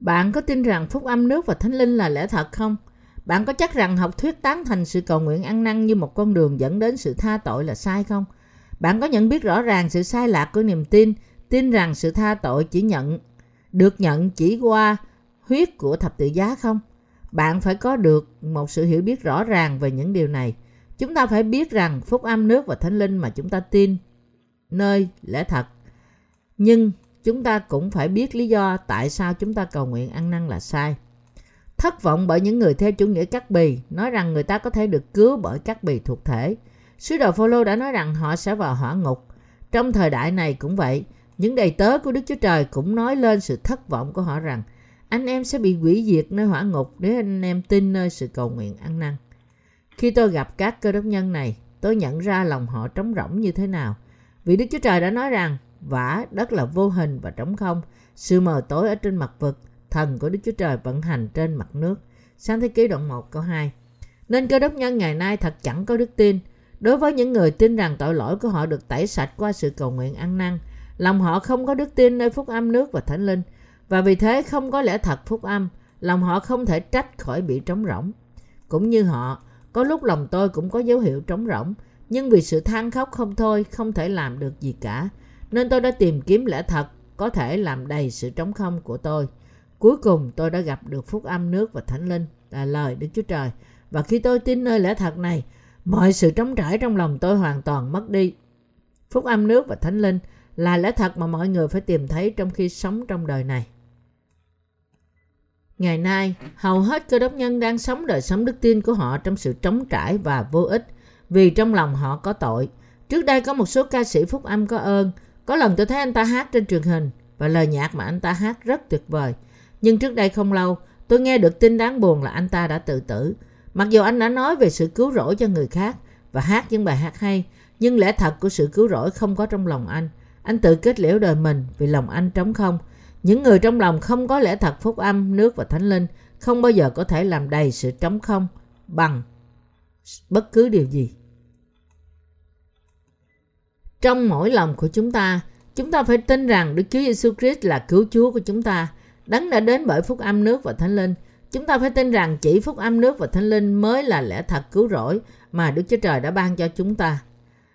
Bạn có tin rằng phúc âm nước và thánh linh là lẽ thật không? Bạn có chắc rằng học thuyết tán thành sự cầu nguyện ăn năn như một con đường dẫn đến sự tha tội là sai không? Bạn có nhận biết rõ ràng sự sai lạc của niềm tin, tin rằng sự tha tội chỉ nhận được nhận chỉ qua huyết của thập tự giá không? Bạn phải có được một sự hiểu biết rõ ràng về những điều này. Chúng ta phải biết rằng phúc âm nước và thánh linh mà chúng ta tin nơi lẽ thật. Nhưng chúng ta cũng phải biết lý do tại sao chúng ta cầu nguyện ăn năn là sai. Thất vọng bởi những người theo chủ nghĩa cắt bì, nói rằng người ta có thể được cứu bởi cắt bì thuộc thể. Sứ đồ Phaolô đã nói rằng họ sẽ vào hỏa ngục. Trong thời đại này cũng vậy, những đầy tớ của Đức Chúa Trời cũng nói lên sự thất vọng của họ rằng anh em sẽ bị hủy diệt nơi hỏa ngục nếu anh em tin nơi sự cầu nguyện ăn năn. Khi tôi gặp các cơ đốc nhân này, tôi nhận ra lòng họ trống rỗng như thế nào. Vì Đức Chúa Trời đã nói rằng vả đất là vô hình và trống không, sự mờ tối ở trên mặt vực, thần của Đức Chúa Trời vận hành trên mặt nước. Sáng thế ký đoạn 1 câu 2 Nên cơ đốc nhân ngày nay thật chẳng có đức tin. Đối với những người tin rằng tội lỗi của họ được tẩy sạch qua sự cầu nguyện ăn năn, lòng họ không có đức tin nơi phúc âm nước và thánh linh, và vì thế không có lẽ thật phúc âm, lòng họ không thể trách khỏi bị trống rỗng. Cũng như họ, có lúc lòng tôi cũng có dấu hiệu trống rỗng, nhưng vì sự than khóc không thôi, không thể làm được gì cả. Nên tôi đã tìm kiếm lẽ thật, có thể làm đầy sự trống không của tôi. Cuối cùng tôi đã gặp được phúc âm nước và thánh linh, là lời Đức Chúa Trời. Và khi tôi tin nơi lẽ thật này, mọi sự trống trải trong lòng tôi hoàn toàn mất đi. Phúc âm nước và thánh linh là lẽ thật mà mọi người phải tìm thấy trong khi sống trong đời này. Ngày nay, hầu hết cơ đốc nhân đang sống đời sống đức tin của họ trong sự trống trải và vô ích vì trong lòng họ có tội. Trước đây có một số ca sĩ phúc âm có ơn. Có lần tôi thấy anh ta hát trên truyền hình và lời nhạc mà anh ta hát rất tuyệt vời. Nhưng trước đây không lâu, tôi nghe được tin đáng buồn là anh ta đã tự tử. Mặc dù anh đã nói về sự cứu rỗi cho người khác và hát những bài hát hay, nhưng lẽ thật của sự cứu rỗi không có trong lòng anh. Anh tự kết liễu đời mình vì lòng anh trống không. Những người trong lòng không có lẽ thật phúc âm, nước và thánh linh không bao giờ có thể làm đầy sự trống không bằng bất cứ điều gì. Trong mỗi lòng của chúng ta, chúng ta phải tin rằng Đức Chúa Giêsu Christ là cứu Chúa của chúng ta, đấng đã đến bởi phúc âm nước và thánh linh. Chúng ta phải tin rằng chỉ phúc âm nước và thánh linh mới là lẽ thật cứu rỗi mà Đức Chúa Trời đã ban cho chúng ta.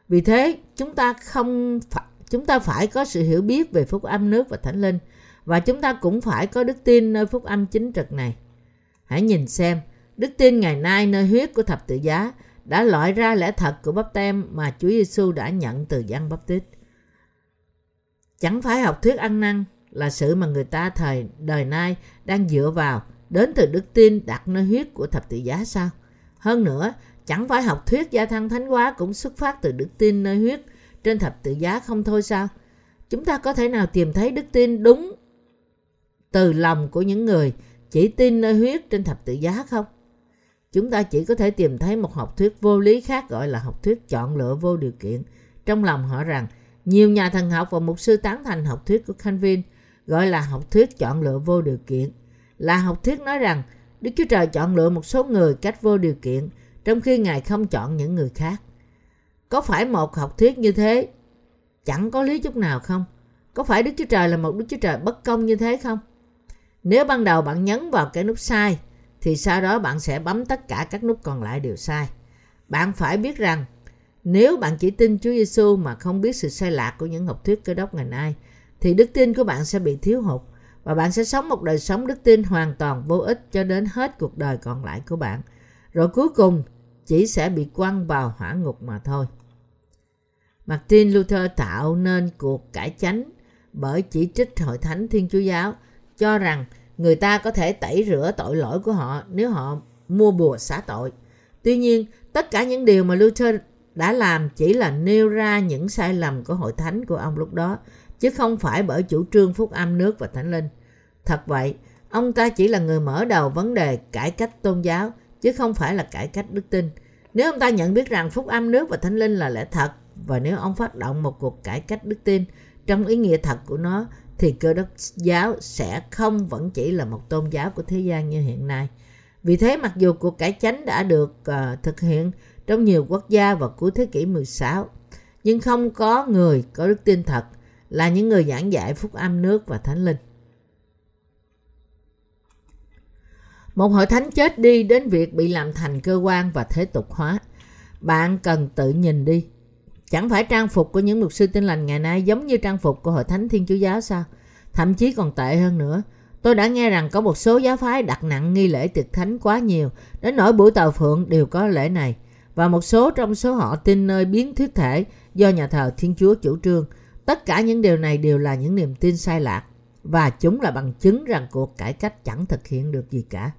Vì thế, chúng ta không phải, chúng ta phải có sự hiểu biết về phúc âm nước và thánh linh và chúng ta cũng phải có đức tin nơi phúc âm chính trực này. Hãy nhìn xem, đức tin ngày nay nơi huyết của thập tự giá đã loại ra lẽ thật của bắp tem mà Chúa Giêsu đã nhận từ Giăng Bắp Tít. Chẳng phải học thuyết ăn năn là sự mà người ta thời đời nay đang dựa vào đến từ đức tin đặt nơi huyết của thập tự giá sao? Hơn nữa, chẳng phải học thuyết gia thăng thánh hóa cũng xuất phát từ đức tin nơi huyết trên thập tự giá không thôi sao? Chúng ta có thể nào tìm thấy đức tin đúng từ lòng của những người chỉ tin nơi huyết trên thập tự giá không? Chúng ta chỉ có thể tìm thấy một học thuyết vô lý khác gọi là học thuyết chọn lựa vô điều kiện. Trong lòng họ rằng, nhiều nhà thần học và mục sư tán thành học thuyết của Calvin gọi là học thuyết chọn lựa vô điều kiện. Là học thuyết nói rằng, Đức Chúa Trời chọn lựa một số người cách vô điều kiện, trong khi Ngài không chọn những người khác. Có phải một học thuyết như thế chẳng có lý chút nào không? Có phải Đức Chúa Trời là một Đức Chúa Trời bất công như thế không? Nếu ban đầu bạn nhấn vào cái nút sai, thì sau đó bạn sẽ bấm tất cả các nút còn lại đều sai. Bạn phải biết rằng nếu bạn chỉ tin Chúa Giêsu mà không biết sự sai lạc của những học thuyết cơ đốc ngày nay, thì đức tin của bạn sẽ bị thiếu hụt và bạn sẽ sống một đời sống đức tin hoàn toàn vô ích cho đến hết cuộc đời còn lại của bạn. Rồi cuối cùng chỉ sẽ bị quăng vào hỏa ngục mà thôi. Martin Luther tạo nên cuộc cải chánh bởi chỉ trích hội thánh Thiên Chúa Giáo cho rằng người ta có thể tẩy rửa tội lỗi của họ nếu họ mua bùa xả tội. Tuy nhiên, tất cả những điều mà Luther đã làm chỉ là nêu ra những sai lầm của hội thánh của ông lúc đó, chứ không phải bởi chủ trương phúc âm nước và thánh linh. Thật vậy, ông ta chỉ là người mở đầu vấn đề cải cách tôn giáo, chứ không phải là cải cách đức tin. Nếu ông ta nhận biết rằng phúc âm nước và thánh linh là lẽ thật, và nếu ông phát động một cuộc cải cách đức tin trong ý nghĩa thật của nó, thì cơ đốc giáo sẽ không vẫn chỉ là một tôn giáo của thế gian như hiện nay. Vì thế mặc dù cuộc cải chánh đã được uh, thực hiện trong nhiều quốc gia vào cuối thế kỷ 16, nhưng không có người có đức tin thật là những người giảng dạy phúc âm nước và thánh linh. Một hội thánh chết đi đến việc bị làm thành cơ quan và thế tục hóa. Bạn cần tự nhìn đi. Chẳng phải trang phục của những mục sư tin lành ngày nay giống như trang phục của hội thánh Thiên Chúa Giáo sao? Thậm chí còn tệ hơn nữa. Tôi đã nghe rằng có một số giáo phái đặt nặng nghi lễ tiệc thánh quá nhiều, đến nỗi buổi tàu phượng đều có lễ này. và một số trong số họ tin nơi biến thuyết thể do nhà thờ Thiên Chúa chủ trương. Tất cả những điều này đều là những niềm tin sai lạc và chúng là bằng chứng rằng cuộc cải cách chẳng thực hiện được gì cả.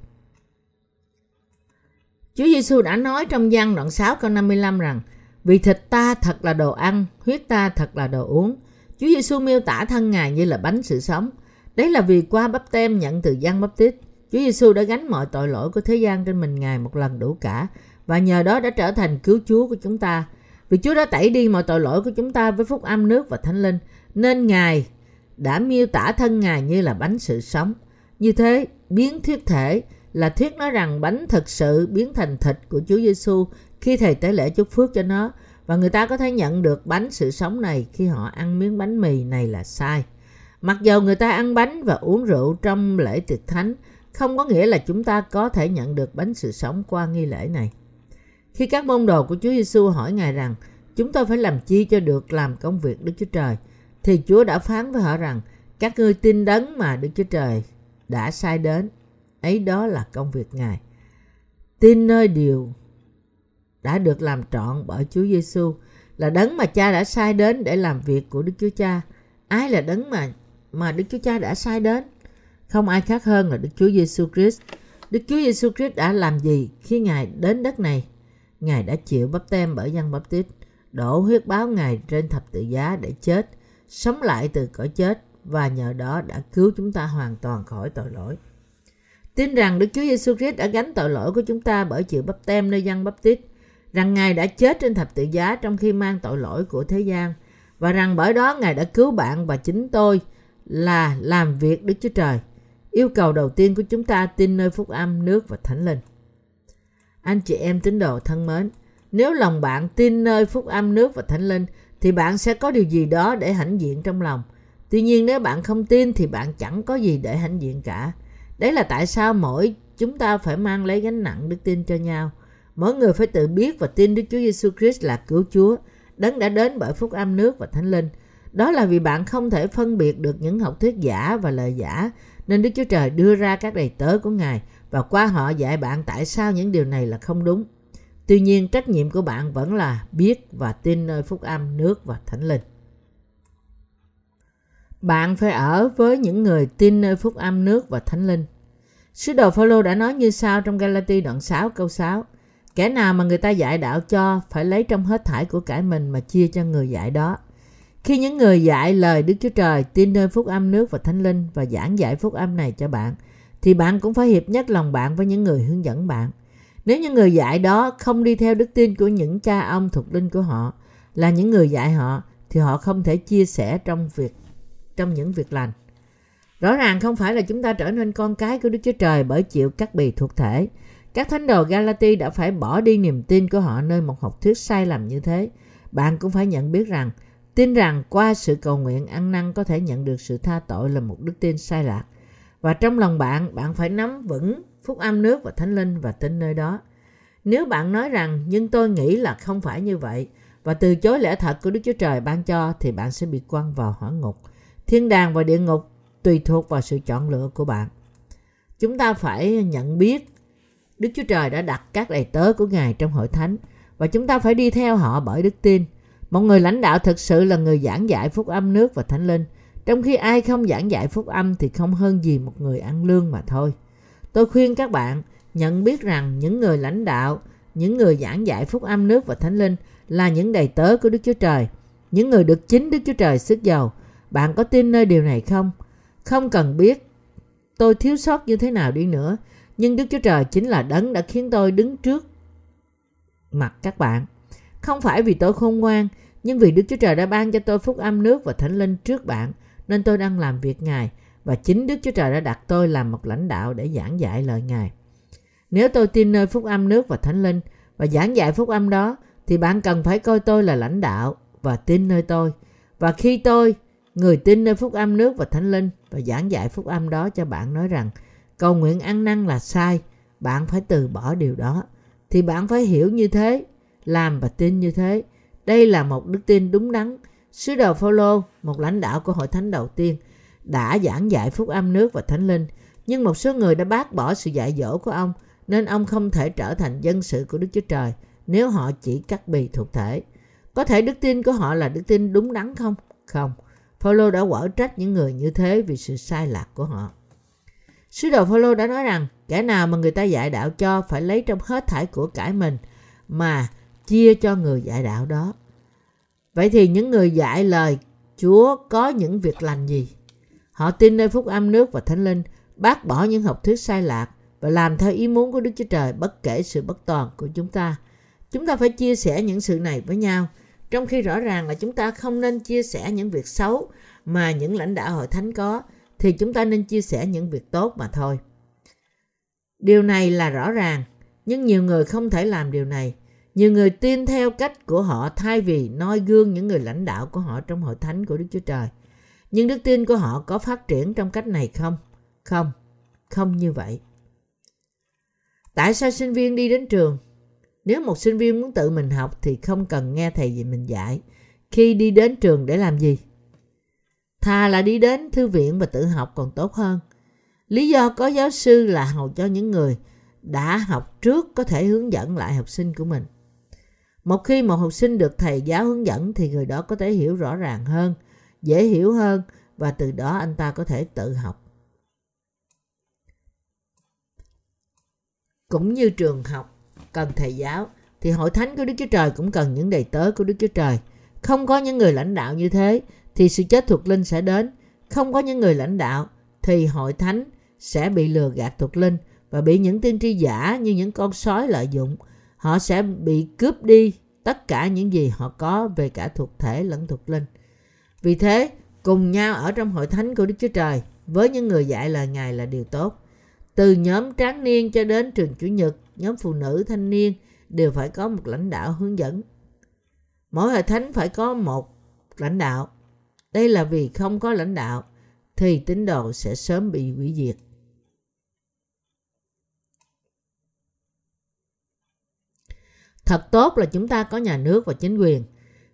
Chúa Giêsu đã nói trong gian đoạn 6 câu 55 rằng vì thịt ta thật là đồ ăn, huyết ta thật là đồ uống. Chúa Giêsu miêu tả thân Ngài như là bánh sự sống. Đấy là vì qua bắp tem nhận từ gian bắp tít, Chúa Giêsu đã gánh mọi tội lỗi của thế gian trên mình Ngài một lần đủ cả và nhờ đó đã trở thành cứu Chúa của chúng ta. Vì Chúa đã tẩy đi mọi tội lỗi của chúng ta với phúc âm nước và thánh linh, nên Ngài đã miêu tả thân Ngài như là bánh sự sống. Như thế, biến thuyết thể là thuyết nói rằng bánh thực sự biến thành thịt của Chúa Giêsu khi thầy tế lễ chúc phước cho nó và người ta có thể nhận được bánh sự sống này khi họ ăn miếng bánh mì này là sai. Mặc dầu người ta ăn bánh và uống rượu trong lễ tiệc thánh, không có nghĩa là chúng ta có thể nhận được bánh sự sống qua nghi lễ này. Khi các môn đồ của Chúa Giêsu hỏi Ngài rằng chúng tôi phải làm chi cho được làm công việc Đức Chúa Trời, thì Chúa đã phán với họ rằng các ngươi tin đấng mà Đức Chúa Trời đã sai đến, ấy đó là công việc Ngài. Tin nơi điều đã được làm trọn bởi Chúa Giêsu là đấng mà Cha đã sai đến để làm việc của Đức Chúa Cha. Ai là đấng mà mà Đức Chúa Cha đã sai đến? Không ai khác hơn là Đức Chúa Giêsu Christ. Đức Chúa Giêsu Christ đã làm gì khi Ngài đến đất này? Ngài đã chịu bắp tem bởi dân bắp tít, đổ huyết báo Ngài trên thập tự giá để chết, sống lại từ cõi chết và nhờ đó đã cứu chúng ta hoàn toàn khỏi tội lỗi. Tin rằng Đức Chúa Giêsu Christ đã gánh tội lỗi của chúng ta bởi chịu bắp tem nơi dân bắp tít, rằng Ngài đã chết trên thập tự giá trong khi mang tội lỗi của thế gian và rằng bởi đó Ngài đã cứu bạn và chính tôi là làm việc Đức Chúa Trời. Yêu cầu đầu tiên của chúng ta tin nơi phúc âm, nước và thánh linh. Anh chị em tín đồ thân mến, nếu lòng bạn tin nơi phúc âm nước và thánh linh thì bạn sẽ có điều gì đó để hãnh diện trong lòng. Tuy nhiên nếu bạn không tin thì bạn chẳng có gì để hãnh diện cả. Đấy là tại sao mỗi chúng ta phải mang lấy gánh nặng đức tin cho nhau. Mỗi người phải tự biết và tin Đức Chúa Giêsu Christ là cứu Chúa, đấng đã đến bởi phúc âm nước và thánh linh. Đó là vì bạn không thể phân biệt được những học thuyết giả và lời giả, nên Đức Chúa Trời đưa ra các đầy tớ của Ngài và qua họ dạy bạn tại sao những điều này là không đúng. Tuy nhiên, trách nhiệm của bạn vẫn là biết và tin nơi phúc âm, nước và thánh linh. Bạn phải ở với những người tin nơi phúc âm, nước và thánh linh. Sứ đồ Phaolô đã nói như sau trong Galati đoạn 6 câu 6. Kẻ nào mà người ta dạy đạo cho phải lấy trong hết thải của cải mình mà chia cho người dạy đó. Khi những người dạy lời Đức Chúa Trời tin nơi phúc âm nước và thánh linh và giảng dạy phúc âm này cho bạn, thì bạn cũng phải hiệp nhất lòng bạn với những người hướng dẫn bạn. Nếu những người dạy đó không đi theo đức tin của những cha ông thuộc linh của họ, là những người dạy họ, thì họ không thể chia sẻ trong việc trong những việc lành. Rõ ràng không phải là chúng ta trở nên con cái của Đức Chúa Trời bởi chịu cắt bì thuộc thể. Các thánh đồ Galati đã phải bỏ đi niềm tin của họ nơi một học thuyết sai lầm như thế. Bạn cũng phải nhận biết rằng tin rằng qua sự cầu nguyện ăn năn có thể nhận được sự tha tội là một đức tin sai lạc. Và trong lòng bạn, bạn phải nắm vững phúc âm nước và thánh linh và tin nơi đó. Nếu bạn nói rằng nhưng tôi nghĩ là không phải như vậy và từ chối lẽ thật của Đức Chúa Trời ban cho thì bạn sẽ bị quăng vào hỏa ngục. Thiên đàng và địa ngục tùy thuộc vào sự chọn lựa của bạn. Chúng ta phải nhận biết Đức Chúa Trời đã đặt các đầy tớ của Ngài trong hội thánh và chúng ta phải đi theo họ bởi đức tin. Một người lãnh đạo thực sự là người giảng dạy phúc âm nước và thánh linh. Trong khi ai không giảng dạy phúc âm thì không hơn gì một người ăn lương mà thôi. Tôi khuyên các bạn nhận biết rằng những người lãnh đạo, những người giảng dạy phúc âm nước và thánh linh là những đầy tớ của Đức Chúa Trời. Những người được chính Đức Chúa Trời sức giàu. Bạn có tin nơi điều này không? Không cần biết tôi thiếu sót như thế nào đi nữa. Nhưng Đức Chúa Trời chính là đấng đã khiến tôi đứng trước mặt các bạn. Không phải vì tôi khôn ngoan, nhưng vì Đức Chúa Trời đã ban cho tôi phúc âm nước và thánh linh trước bạn, nên tôi đang làm việc Ngài và chính Đức Chúa Trời đã đặt tôi làm một lãnh đạo để giảng dạy lời Ngài. Nếu tôi tin nơi phúc âm nước và thánh linh và giảng dạy phúc âm đó, thì bạn cần phải coi tôi là lãnh đạo và tin nơi tôi. Và khi tôi, người tin nơi phúc âm nước và thánh linh và giảng dạy phúc âm đó cho bạn nói rằng cầu nguyện ăn năn là sai, bạn phải từ bỏ điều đó. Thì bạn phải hiểu như thế, làm và tin như thế. Đây là một đức tin đúng đắn. Sứ đồ Phaolô, một lãnh đạo của hội thánh đầu tiên, đã giảng dạy phúc âm nước và thánh linh, nhưng một số người đã bác bỏ sự dạy dỗ của ông nên ông không thể trở thành dân sự của Đức Chúa Trời nếu họ chỉ cắt bì thuộc thể. Có thể đức tin của họ là đức tin đúng đắn không? Không. Phaolô đã quở trách những người như thế vì sự sai lạc của họ. Sứ đồ Phaolô đã nói rằng kẻ nào mà người ta dạy đạo cho phải lấy trong hết thải của cải mình mà chia cho người dạy đạo đó. Vậy thì những người dạy lời Chúa có những việc lành gì? Họ tin nơi phúc âm nước và thánh linh, bác bỏ những học thuyết sai lạc và làm theo ý muốn của Đức Chúa Trời bất kể sự bất toàn của chúng ta. Chúng ta phải chia sẻ những sự này với nhau, trong khi rõ ràng là chúng ta không nên chia sẻ những việc xấu mà những lãnh đạo hội thánh có, thì chúng ta nên chia sẻ những việc tốt mà thôi. Điều này là rõ ràng, nhưng nhiều người không thể làm điều này. Nhiều người tin theo cách của họ thay vì noi gương những người lãnh đạo của họ trong hội thánh của Đức Chúa Trời. Nhưng đức tin của họ có phát triển trong cách này không? Không, không như vậy. Tại sao sinh viên đi đến trường? Nếu một sinh viên muốn tự mình học thì không cần nghe thầy gì mình dạy. Khi đi đến trường để làm gì? Thà là đi đến thư viện và tự học còn tốt hơn. Lý do có giáo sư là hầu cho những người đã học trước có thể hướng dẫn lại học sinh của mình. Một khi một học sinh được thầy giáo hướng dẫn thì người đó có thể hiểu rõ ràng hơn, dễ hiểu hơn và từ đó anh ta có thể tự học. Cũng như trường học cần thầy giáo thì hội thánh của Đức Chúa Trời cũng cần những đầy tớ của Đức Chúa Trời. Không có những người lãnh đạo như thế thì sự chết thuộc linh sẽ đến. Không có những người lãnh đạo thì hội thánh sẽ bị lừa gạt thuộc linh và bị những tiên tri giả như những con sói lợi dụng. Họ sẽ bị cướp đi tất cả những gì họ có về cả thuộc thể lẫn thuộc linh. Vì thế, cùng nhau ở trong hội thánh của Đức Chúa Trời với những người dạy lời Ngài là điều tốt. Từ nhóm tráng niên cho đến trường chủ nhật, nhóm phụ nữ thanh niên đều phải có một lãnh đạo hướng dẫn. Mỗi hội thánh phải có một lãnh đạo. Đây là vì không có lãnh đạo, thì tín đồ sẽ sớm bị hủy diệt. Thật tốt là chúng ta có nhà nước và chính quyền.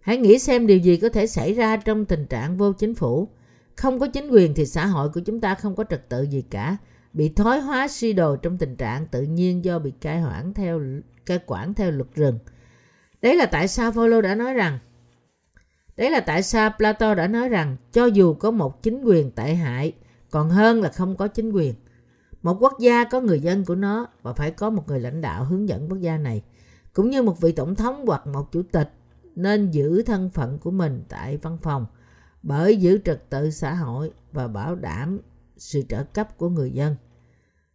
Hãy nghĩ xem điều gì có thể xảy ra trong tình trạng vô chính phủ. Không có chính quyền thì xã hội của chúng ta không có trật tự gì cả. Bị thoái hóa suy đồ trong tình trạng tự nhiên do bị cai hoãn theo, cai quản theo luật rừng. Đấy là tại sao Phaolô đã nói rằng Đấy là tại sao Plato đã nói rằng cho dù có một chính quyền tệ hại, còn hơn là không có chính quyền. Một quốc gia có người dân của nó và phải có một người lãnh đạo hướng dẫn quốc gia này cũng như một vị tổng thống hoặc một chủ tịch nên giữ thân phận của mình tại văn phòng bởi giữ trật tự xã hội và bảo đảm sự trợ cấp của người dân.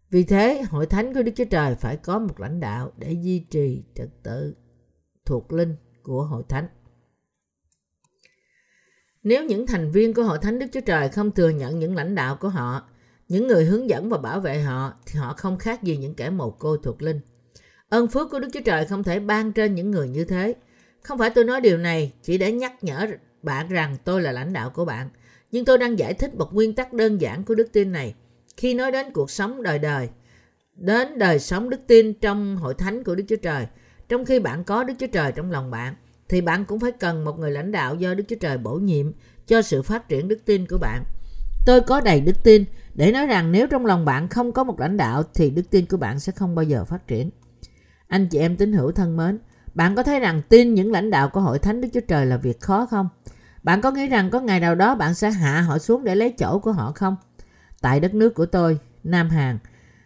Vì thế, hội thánh của Đức Chúa Trời phải có một lãnh đạo để duy trì trật tự thuộc linh của hội thánh. Nếu những thành viên của hội thánh Đức Chúa Trời không thừa nhận những lãnh đạo của họ, những người hướng dẫn và bảo vệ họ, thì họ không khác gì những kẻ mồ côi thuộc linh. Ơn phước của Đức Chúa Trời không thể ban trên những người như thế. Không phải tôi nói điều này chỉ để nhắc nhở bạn rằng tôi là lãnh đạo của bạn. Nhưng tôi đang giải thích một nguyên tắc đơn giản của đức tin này. Khi nói đến cuộc sống đời đời, đến đời sống đức tin trong hội thánh của Đức Chúa Trời, trong khi bạn có Đức Chúa Trời trong lòng bạn, thì bạn cũng phải cần một người lãnh đạo do Đức Chúa Trời bổ nhiệm cho sự phát triển đức tin của bạn. Tôi có đầy đức tin để nói rằng nếu trong lòng bạn không có một lãnh đạo thì đức tin của bạn sẽ không bao giờ phát triển. Anh chị em tín hữu thân mến, bạn có thấy rằng tin những lãnh đạo của hội thánh Đức Chúa Trời là việc khó không? Bạn có nghĩ rằng có ngày nào đó bạn sẽ hạ họ xuống để lấy chỗ của họ không? Tại đất nước của tôi, Nam Hàn,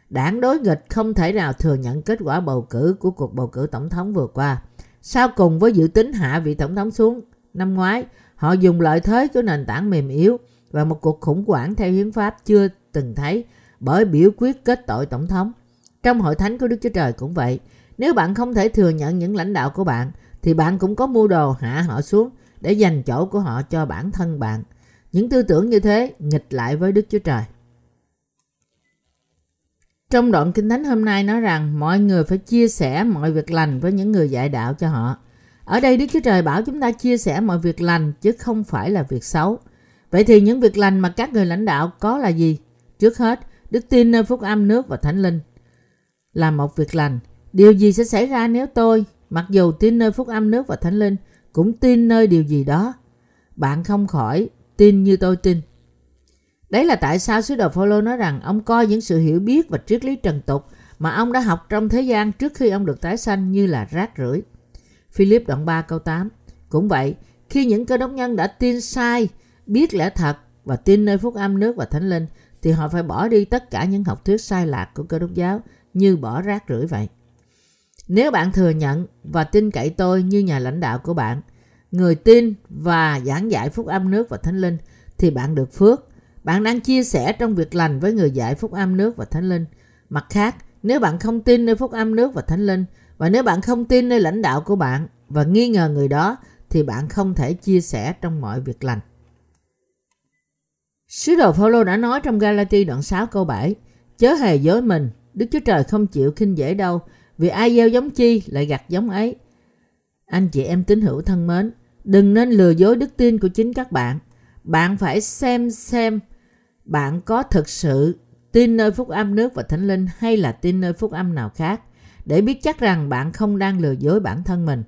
đảng đối nghịch không thể nào thừa nhận kết quả bầu cử của cuộc bầu cử tổng thống vừa qua. Sau cùng với dự tính hạ vị tổng thống xuống, năm ngoái, họ dùng lợi thế của nền tảng mềm yếu và một cuộc khủng hoảng theo hiến pháp chưa từng thấy bởi biểu quyết kết tội tổng thống. Trong hội thánh của Đức Chúa Trời cũng vậy. Nếu bạn không thể thừa nhận những lãnh đạo của bạn, thì bạn cũng có mua đồ hạ họ xuống để dành chỗ của họ cho bản thân bạn. Những tư tưởng như thế nghịch lại với Đức Chúa Trời. Trong đoạn Kinh Thánh hôm nay nói rằng mọi người phải chia sẻ mọi việc lành với những người dạy đạo cho họ. Ở đây Đức Chúa Trời bảo chúng ta chia sẻ mọi việc lành chứ không phải là việc xấu. Vậy thì những việc lành mà các người lãnh đạo có là gì? Trước hết, đức tin nơi phúc âm nước và thánh linh là một việc lành. Điều gì sẽ xảy ra nếu tôi, mặc dù tin nơi phúc âm nước và thánh linh, cũng tin nơi điều gì đó? Bạn không khỏi tin như tôi tin. Đấy là tại sao sứ đồ Phaolô nói rằng ông coi những sự hiểu biết và triết lý trần tục mà ông đã học trong thế gian trước khi ông được tái sanh như là rác rưởi. Philip đoạn 3 câu 8. Cũng vậy, khi những cơ đốc nhân đã tin sai, biết lẽ thật và tin nơi phúc âm nước và thánh linh, thì họ phải bỏ đi tất cả những học thuyết sai lạc của cơ đốc giáo như bỏ rác rưởi vậy. Nếu bạn thừa nhận và tin cậy tôi như nhà lãnh đạo của bạn, người tin và giảng dạy phúc âm nước và thánh linh, thì bạn được phước. Bạn đang chia sẻ trong việc lành với người dạy phúc âm nước và thánh linh. Mặt khác, nếu bạn không tin nơi phúc âm nước và thánh linh, và nếu bạn không tin nơi lãnh đạo của bạn và nghi ngờ người đó, thì bạn không thể chia sẻ trong mọi việc lành. Sứ đồ Phaolô đã nói trong Galati đoạn 6 câu 7, chớ hề dối mình, Đức Chúa Trời không chịu khinh dễ đâu, vì ai gieo giống chi lại gặt giống ấy. Anh chị em tín hữu thân mến, đừng nên lừa dối đức tin của chính các bạn. Bạn phải xem xem bạn có thực sự tin nơi phúc âm nước và thánh linh hay là tin nơi phúc âm nào khác để biết chắc rằng bạn không đang lừa dối bản thân mình.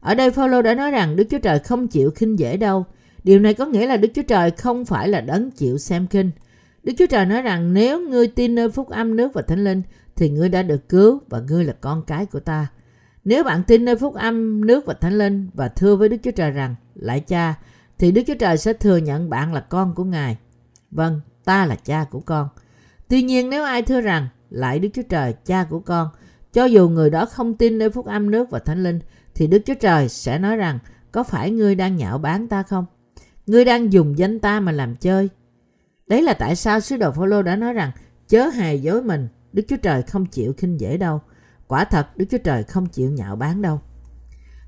Ở đây Phaolô đã nói rằng Đức Chúa Trời không chịu khinh dễ đâu. Điều này có nghĩa là Đức Chúa Trời không phải là đấng chịu xem khinh. Đức Chúa Trời nói rằng nếu ngươi tin nơi phúc âm nước và thánh linh thì ngươi đã được cứu và ngươi là con cái của ta. Nếu bạn tin nơi phúc âm nước và thánh linh và thưa với Đức Chúa Trời rằng lại cha thì Đức Chúa Trời sẽ thừa nhận bạn là con của Ngài. Vâng, ta là cha của con. Tuy nhiên nếu ai thưa rằng lại Đức Chúa Trời cha của con cho dù người đó không tin nơi phúc âm nước và thánh linh thì Đức Chúa Trời sẽ nói rằng có phải ngươi đang nhạo báng ta không? Ngươi đang dùng danh ta mà làm chơi. Đấy là tại sao sứ đồ Phaolô đã nói rằng chớ hề dối mình, Đức Chúa Trời không chịu khinh dễ đâu. Quả thật Đức Chúa Trời không chịu nhạo báng đâu.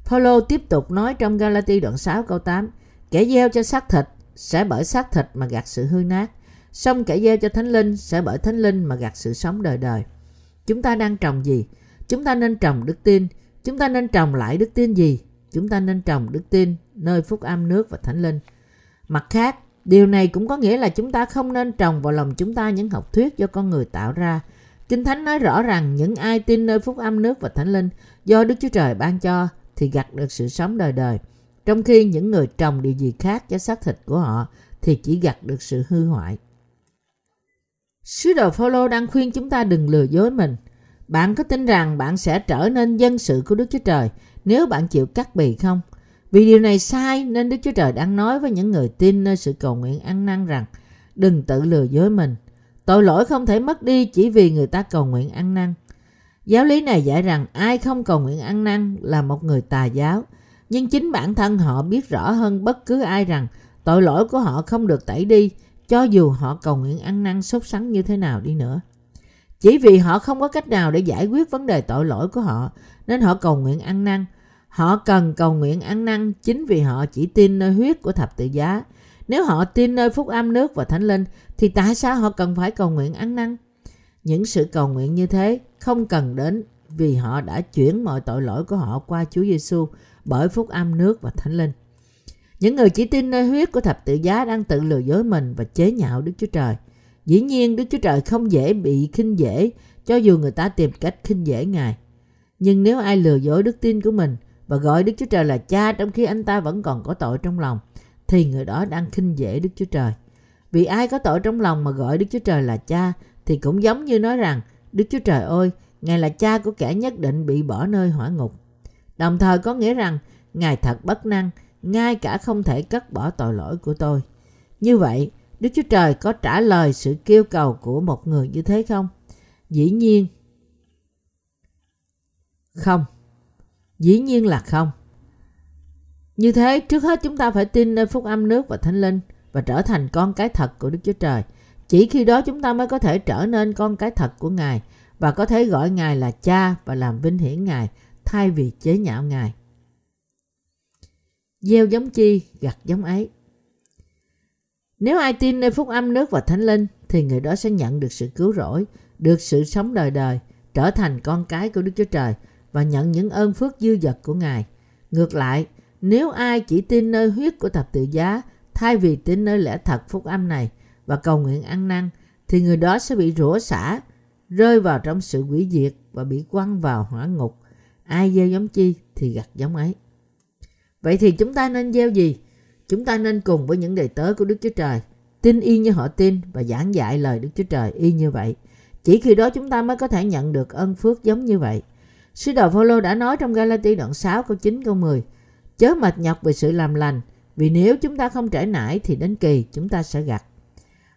Phaolô tiếp tục nói trong Galati đoạn 6 câu 8 Kẻ gieo cho xác thịt sẽ bởi xác thịt mà gặt sự hư nát. Xong kẻ gieo cho thánh linh sẽ bởi thánh linh mà gặt sự sống đời đời. Chúng ta đang trồng gì? Chúng ta nên trồng đức tin. Chúng ta nên trồng lại đức tin gì? Chúng ta nên trồng đức tin nơi phúc âm nước và thánh linh. Mặt khác, điều này cũng có nghĩa là chúng ta không nên trồng vào lòng chúng ta những học thuyết do con người tạo ra. Kinh Thánh nói rõ rằng những ai tin nơi phúc âm nước và thánh linh do Đức Chúa Trời ban cho thì gặt được sự sống đời đời. Trong khi những người trồng điều gì khác cho xác thịt của họ thì chỉ gặt được sự hư hoại. Sứ đồ Phaolô đang khuyên chúng ta đừng lừa dối mình. Bạn có tin rằng bạn sẽ trở nên dân sự của Đức Chúa Trời nếu bạn chịu cắt bì không? Vì điều này sai nên Đức Chúa Trời đang nói với những người tin nơi sự cầu nguyện ăn năn rằng, đừng tự lừa dối mình. Tội lỗi không thể mất đi chỉ vì người ta cầu nguyện ăn năn. Giáo lý này dạy rằng ai không cầu nguyện ăn năn là một người tà giáo. Nhưng chính bản thân họ biết rõ hơn bất cứ ai rằng tội lỗi của họ không được tẩy đi cho dù họ cầu nguyện ăn năn sốt sắng như thế nào đi nữa. Chỉ vì họ không có cách nào để giải quyết vấn đề tội lỗi của họ, nên họ cầu nguyện ăn năn. Họ cần cầu nguyện ăn năn chính vì họ chỉ tin nơi huyết của thập tự giá. Nếu họ tin nơi phúc âm nước và thánh linh, thì tại sao họ cần phải cầu nguyện ăn năn? Những sự cầu nguyện như thế không cần đến vì họ đã chuyển mọi tội lỗi của họ qua Chúa Giêsu bởi phúc âm nước và thánh linh. Những người chỉ tin nơi huyết của thập tự giá đang tự lừa dối mình và chế nhạo Đức Chúa Trời. Dĩ nhiên Đức Chúa Trời không dễ bị khinh dễ cho dù người ta tìm cách khinh dễ Ngài. Nhưng nếu ai lừa dối đức tin của mình và gọi Đức Chúa Trời là cha trong khi anh ta vẫn còn có tội trong lòng, thì người đó đang khinh dễ Đức Chúa Trời. Vì ai có tội trong lòng mà gọi Đức Chúa Trời là cha thì cũng giống như nói rằng Đức Chúa Trời ơi, Ngài là cha của kẻ nhất định bị bỏ nơi hỏa ngục. Đồng thời có nghĩa rằng Ngài thật bất năng, ngay cả không thể cất bỏ tội lỗi của tôi. Như vậy, Đức Chúa Trời có trả lời sự kêu cầu của một người như thế không? Dĩ nhiên không. Dĩ nhiên là không. Như thế, trước hết chúng ta phải tin nơi phúc âm nước và thánh linh và trở thành con cái thật của Đức Chúa Trời. Chỉ khi đó chúng ta mới có thể trở nên con cái thật của Ngài và có thể gọi Ngài là cha và làm vinh hiển Ngài thay vì chế nhạo Ngài. Gieo giống chi, gặt giống ấy. Nếu ai tin nơi phúc âm nước và thánh linh thì người đó sẽ nhận được sự cứu rỗi, được sự sống đời đời, trở thành con cái của Đức Chúa Trời và nhận những ơn phước dư dật của Ngài. Ngược lại, nếu ai chỉ tin nơi huyết của thập tự giá thay vì tin nơi lẽ thật phúc âm này và cầu nguyện ăn năn thì người đó sẽ bị rủa xả, rơi vào trong sự quỷ diệt và bị quăng vào hỏa ngục. Ai gieo giống chi thì gặt giống ấy. Vậy thì chúng ta nên gieo gì? Chúng ta nên cùng với những đầy tớ của Đức Chúa Trời, tin y như họ tin và giảng dạy lời Đức Chúa Trời y như vậy. Chỉ khi đó chúng ta mới có thể nhận được ơn phước giống như vậy. Sứ đồ Phaolô đã nói trong Galati đoạn 6 câu 9 câu 10 Chớ mệt nhọc về sự làm lành vì nếu chúng ta không trải nải thì đến kỳ chúng ta sẽ gặt.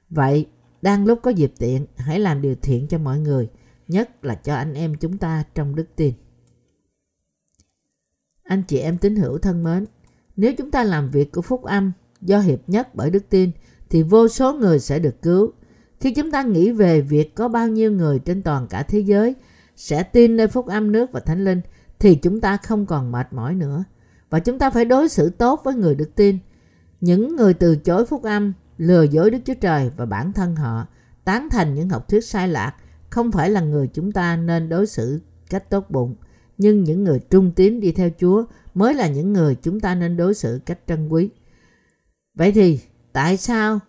Vậy, đang lúc có dịp tiện, hãy làm điều thiện cho mọi người, nhất là cho anh em chúng ta trong đức tin. Anh chị em tín hữu thân mến, nếu chúng ta làm việc của phúc âm do hiệp nhất bởi đức tin thì vô số người sẽ được cứu. Khi chúng ta nghĩ về việc có bao nhiêu người trên toàn cả thế giới sẽ tin nơi phúc âm nước và thánh linh thì chúng ta không còn mệt mỏi nữa. Và chúng ta phải đối xử tốt với người đức tin. Những người từ chối phúc âm, lừa dối Đức Chúa Trời và bản thân họ, tán thành những học thuyết sai lạc, không phải là người chúng ta nên đối xử cách tốt bụng. Nhưng những người trung tín đi theo Chúa mới là những người chúng ta nên đối xử cách trân quý. Vậy thì tại sao?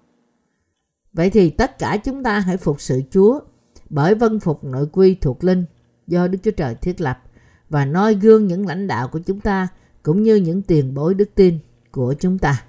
Vậy thì tất cả chúng ta hãy phục sự Chúa bởi vân phục nội quy thuộc linh do Đức Chúa Trời thiết lập và noi gương những lãnh đạo của chúng ta cũng như những tiền bối đức tin của chúng ta.